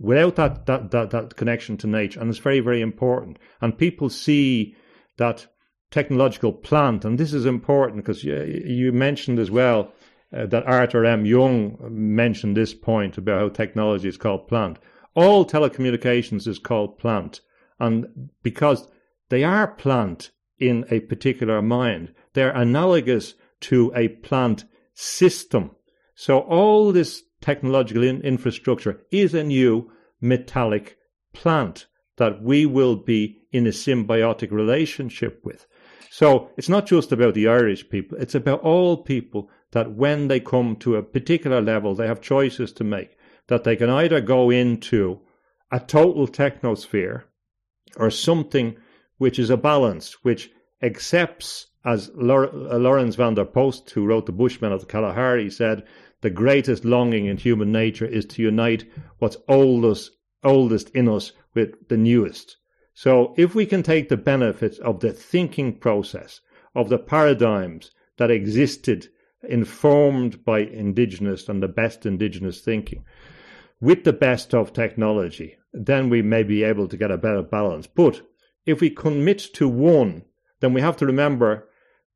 without that, that, that, that connection to nature. And it's very, very important. And people see that technological plant, and this is important because you, you mentioned as well uh, that Arthur M. Young mentioned this point about how technology is called plant. All telecommunications is called plant. And because they are plant in a particular mind, they're analogous to a plant system. So all this technological in- infrastructure is a new metallic plant that we will be in a symbiotic relationship with. So it's not just about the Irish people, it's about all people that when they come to a particular level, they have choices to make. That they can either go into a total technosphere or something which is a balance, which accepts, as uh, Laurens van der Post, who wrote The Bushmen of the Kalahari, said, the greatest longing in human nature is to unite what's oldest, oldest in us with the newest. So if we can take the benefits of the thinking process, of the paradigms that existed informed by indigenous and the best indigenous thinking, with the best of technology, then we may be able to get a better balance. But if we commit to one, then we have to remember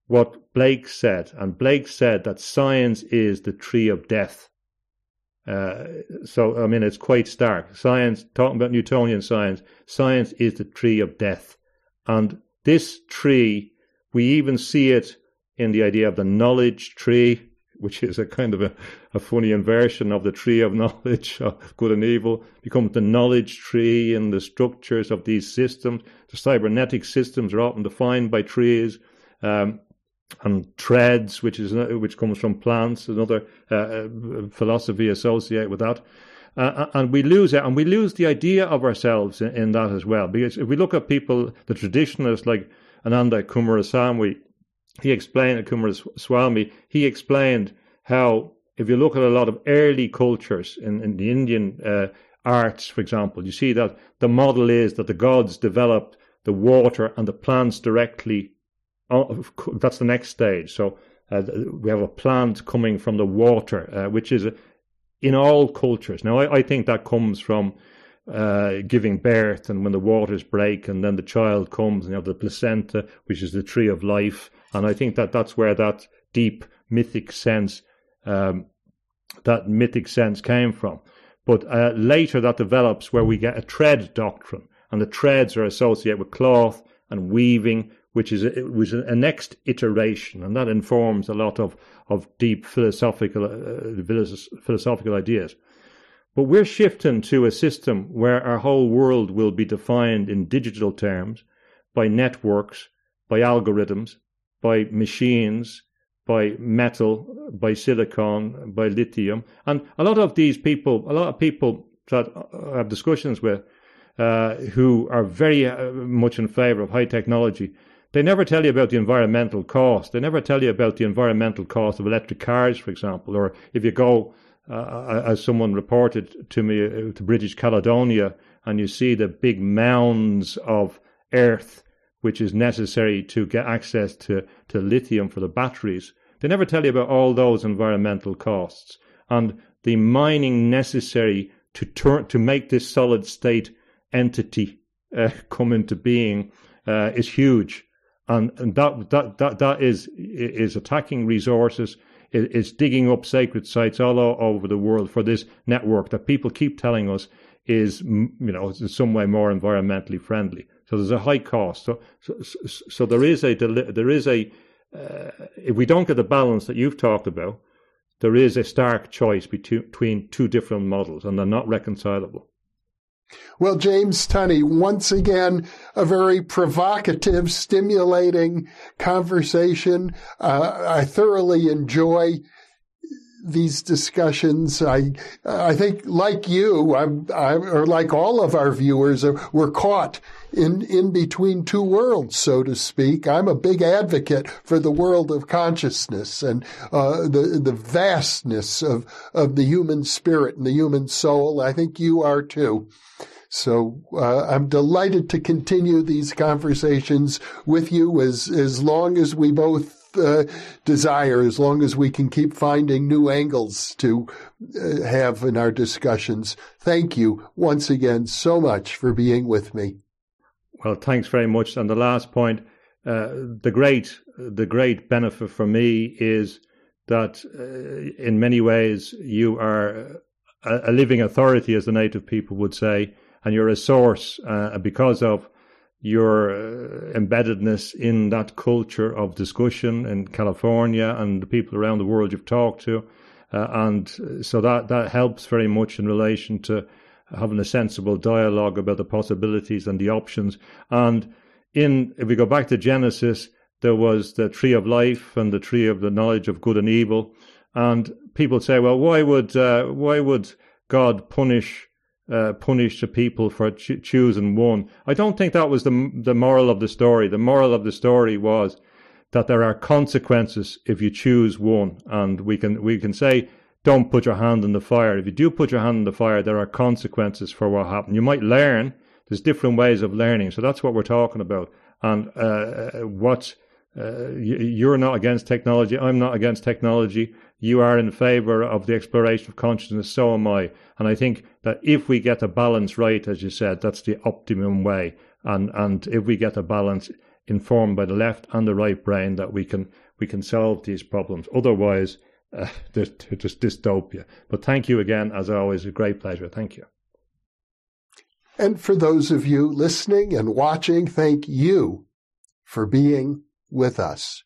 what Blake said. And Blake said that science is the tree of death. Uh, so, I mean, it's quite stark. Science, talking about Newtonian science, science is the tree of death. And this tree, we even see it in the idea of the knowledge tree, which is a kind of a, a funny inversion of the tree of knowledge of good and evil, becomes the knowledge tree in the structures of these systems. The cybernetic systems are often defined by trees. Um, and treads, which is which comes from plants, another uh, uh, philosophy associated with that. Uh, and we lose it, and we lose the idea of ourselves in, in, that as well. Because if we look at people, the traditionalists like Ananda Coomaraswamy, he explained Coomaraswamy, he explained how if you look at a lot of early cultures in, in the Indian uh, arts, for example, you see that the model is that the gods developed the water and the plants directly that's the next stage. So uh, we have a plant coming from the water, uh, which is in all cultures. Now, I, I think that comes from uh, giving birth and when the waters break and then the child comes and you have the placenta, which is the tree of life. And I think that that's where that deep mythic sense, um, that mythic sense came from. But uh, later that develops where we get a thread doctrine and the threads are associated with cloth and weaving, which is a, was a next iteration, and that informs a lot of of deep philosophical uh, philosophical ideas. But we're shifting to a system where our whole world will be defined in digital terms by networks, by algorithms, by machines, by metal, by silicon, by lithium. And a lot of these people, a lot of people that I have discussions with, uh, who are very uh, much in favor of high technology, they never tell you about the environmental cost. They never tell you about the environmental cost of electric cars, for example, or if you go, uh, as someone reported to me, uh, to British Caledonia, and you see the big mounds of earth which is necessary to get access to, to lithium for the batteries. They never tell you about all those environmental costs and the mining necessary to turn to make this solid state entity uh, come into being uh, is huge and, and that, that, that, that is, is attacking resources, is digging up sacred sites all over the world for this network that people keep telling us is, you know, in some way more environmentally friendly. So there's a high cost. So, so, so there is a, there is a, uh, if we don't get the balance that you've talked about, there is a stark choice between two different models and they're not reconcilable. Well, James Tunney, once again, a very provocative, stimulating conversation. Uh, I thoroughly enjoy these discussions. I, I think, like you, I'm, I, or like all of our viewers, we're caught in, in between two worlds, so to speak. I'm a big advocate for the world of consciousness and uh, the the vastness of of the human spirit and the human soul. I think you are too. So uh, I'm delighted to continue these conversations with you as as long as we both uh, desire, as long as we can keep finding new angles to uh, have in our discussions. Thank you once again so much for being with me. Well, thanks very much. And the last point, uh, the great the great benefit for me is that uh, in many ways you are a, a, living authority, as the native people would say, and you're a source uh, because of your uh, embeddedness in that culture of discussion in California and the people around the world you've talked to. Uh, and so that, that helps very much in relation to having a sensible dialogue about the possibilities and the options. And in if we go back to Genesis, there was the tree of life and the tree of the knowledge of good and evil. And people say, well, why would uh, why would God punish uh, punish the people for ch- choosing one? I don't think that was the the moral of the story. The moral of the story was that there are consequences if you choose one, and we can we can say don't put your hand in the fire. If you do put your hand in the fire, there are consequences for what happened. You might learn. There's different ways of learning. So that's what we're talking about. And uh, uh what uh, you're not against technology. I'm not against technology. You are in favor of the exploration of consciousness. So am I. And I think that if we get the balance right, as you said, that's the optimum way. And and if we get a balance informed by the left and the right brain, that we can we can solve these problems. Otherwise, uh, just dystopia. But thank you again, as always, a great pleasure. Thank you. And for those of you listening and watching, thank you for being with us.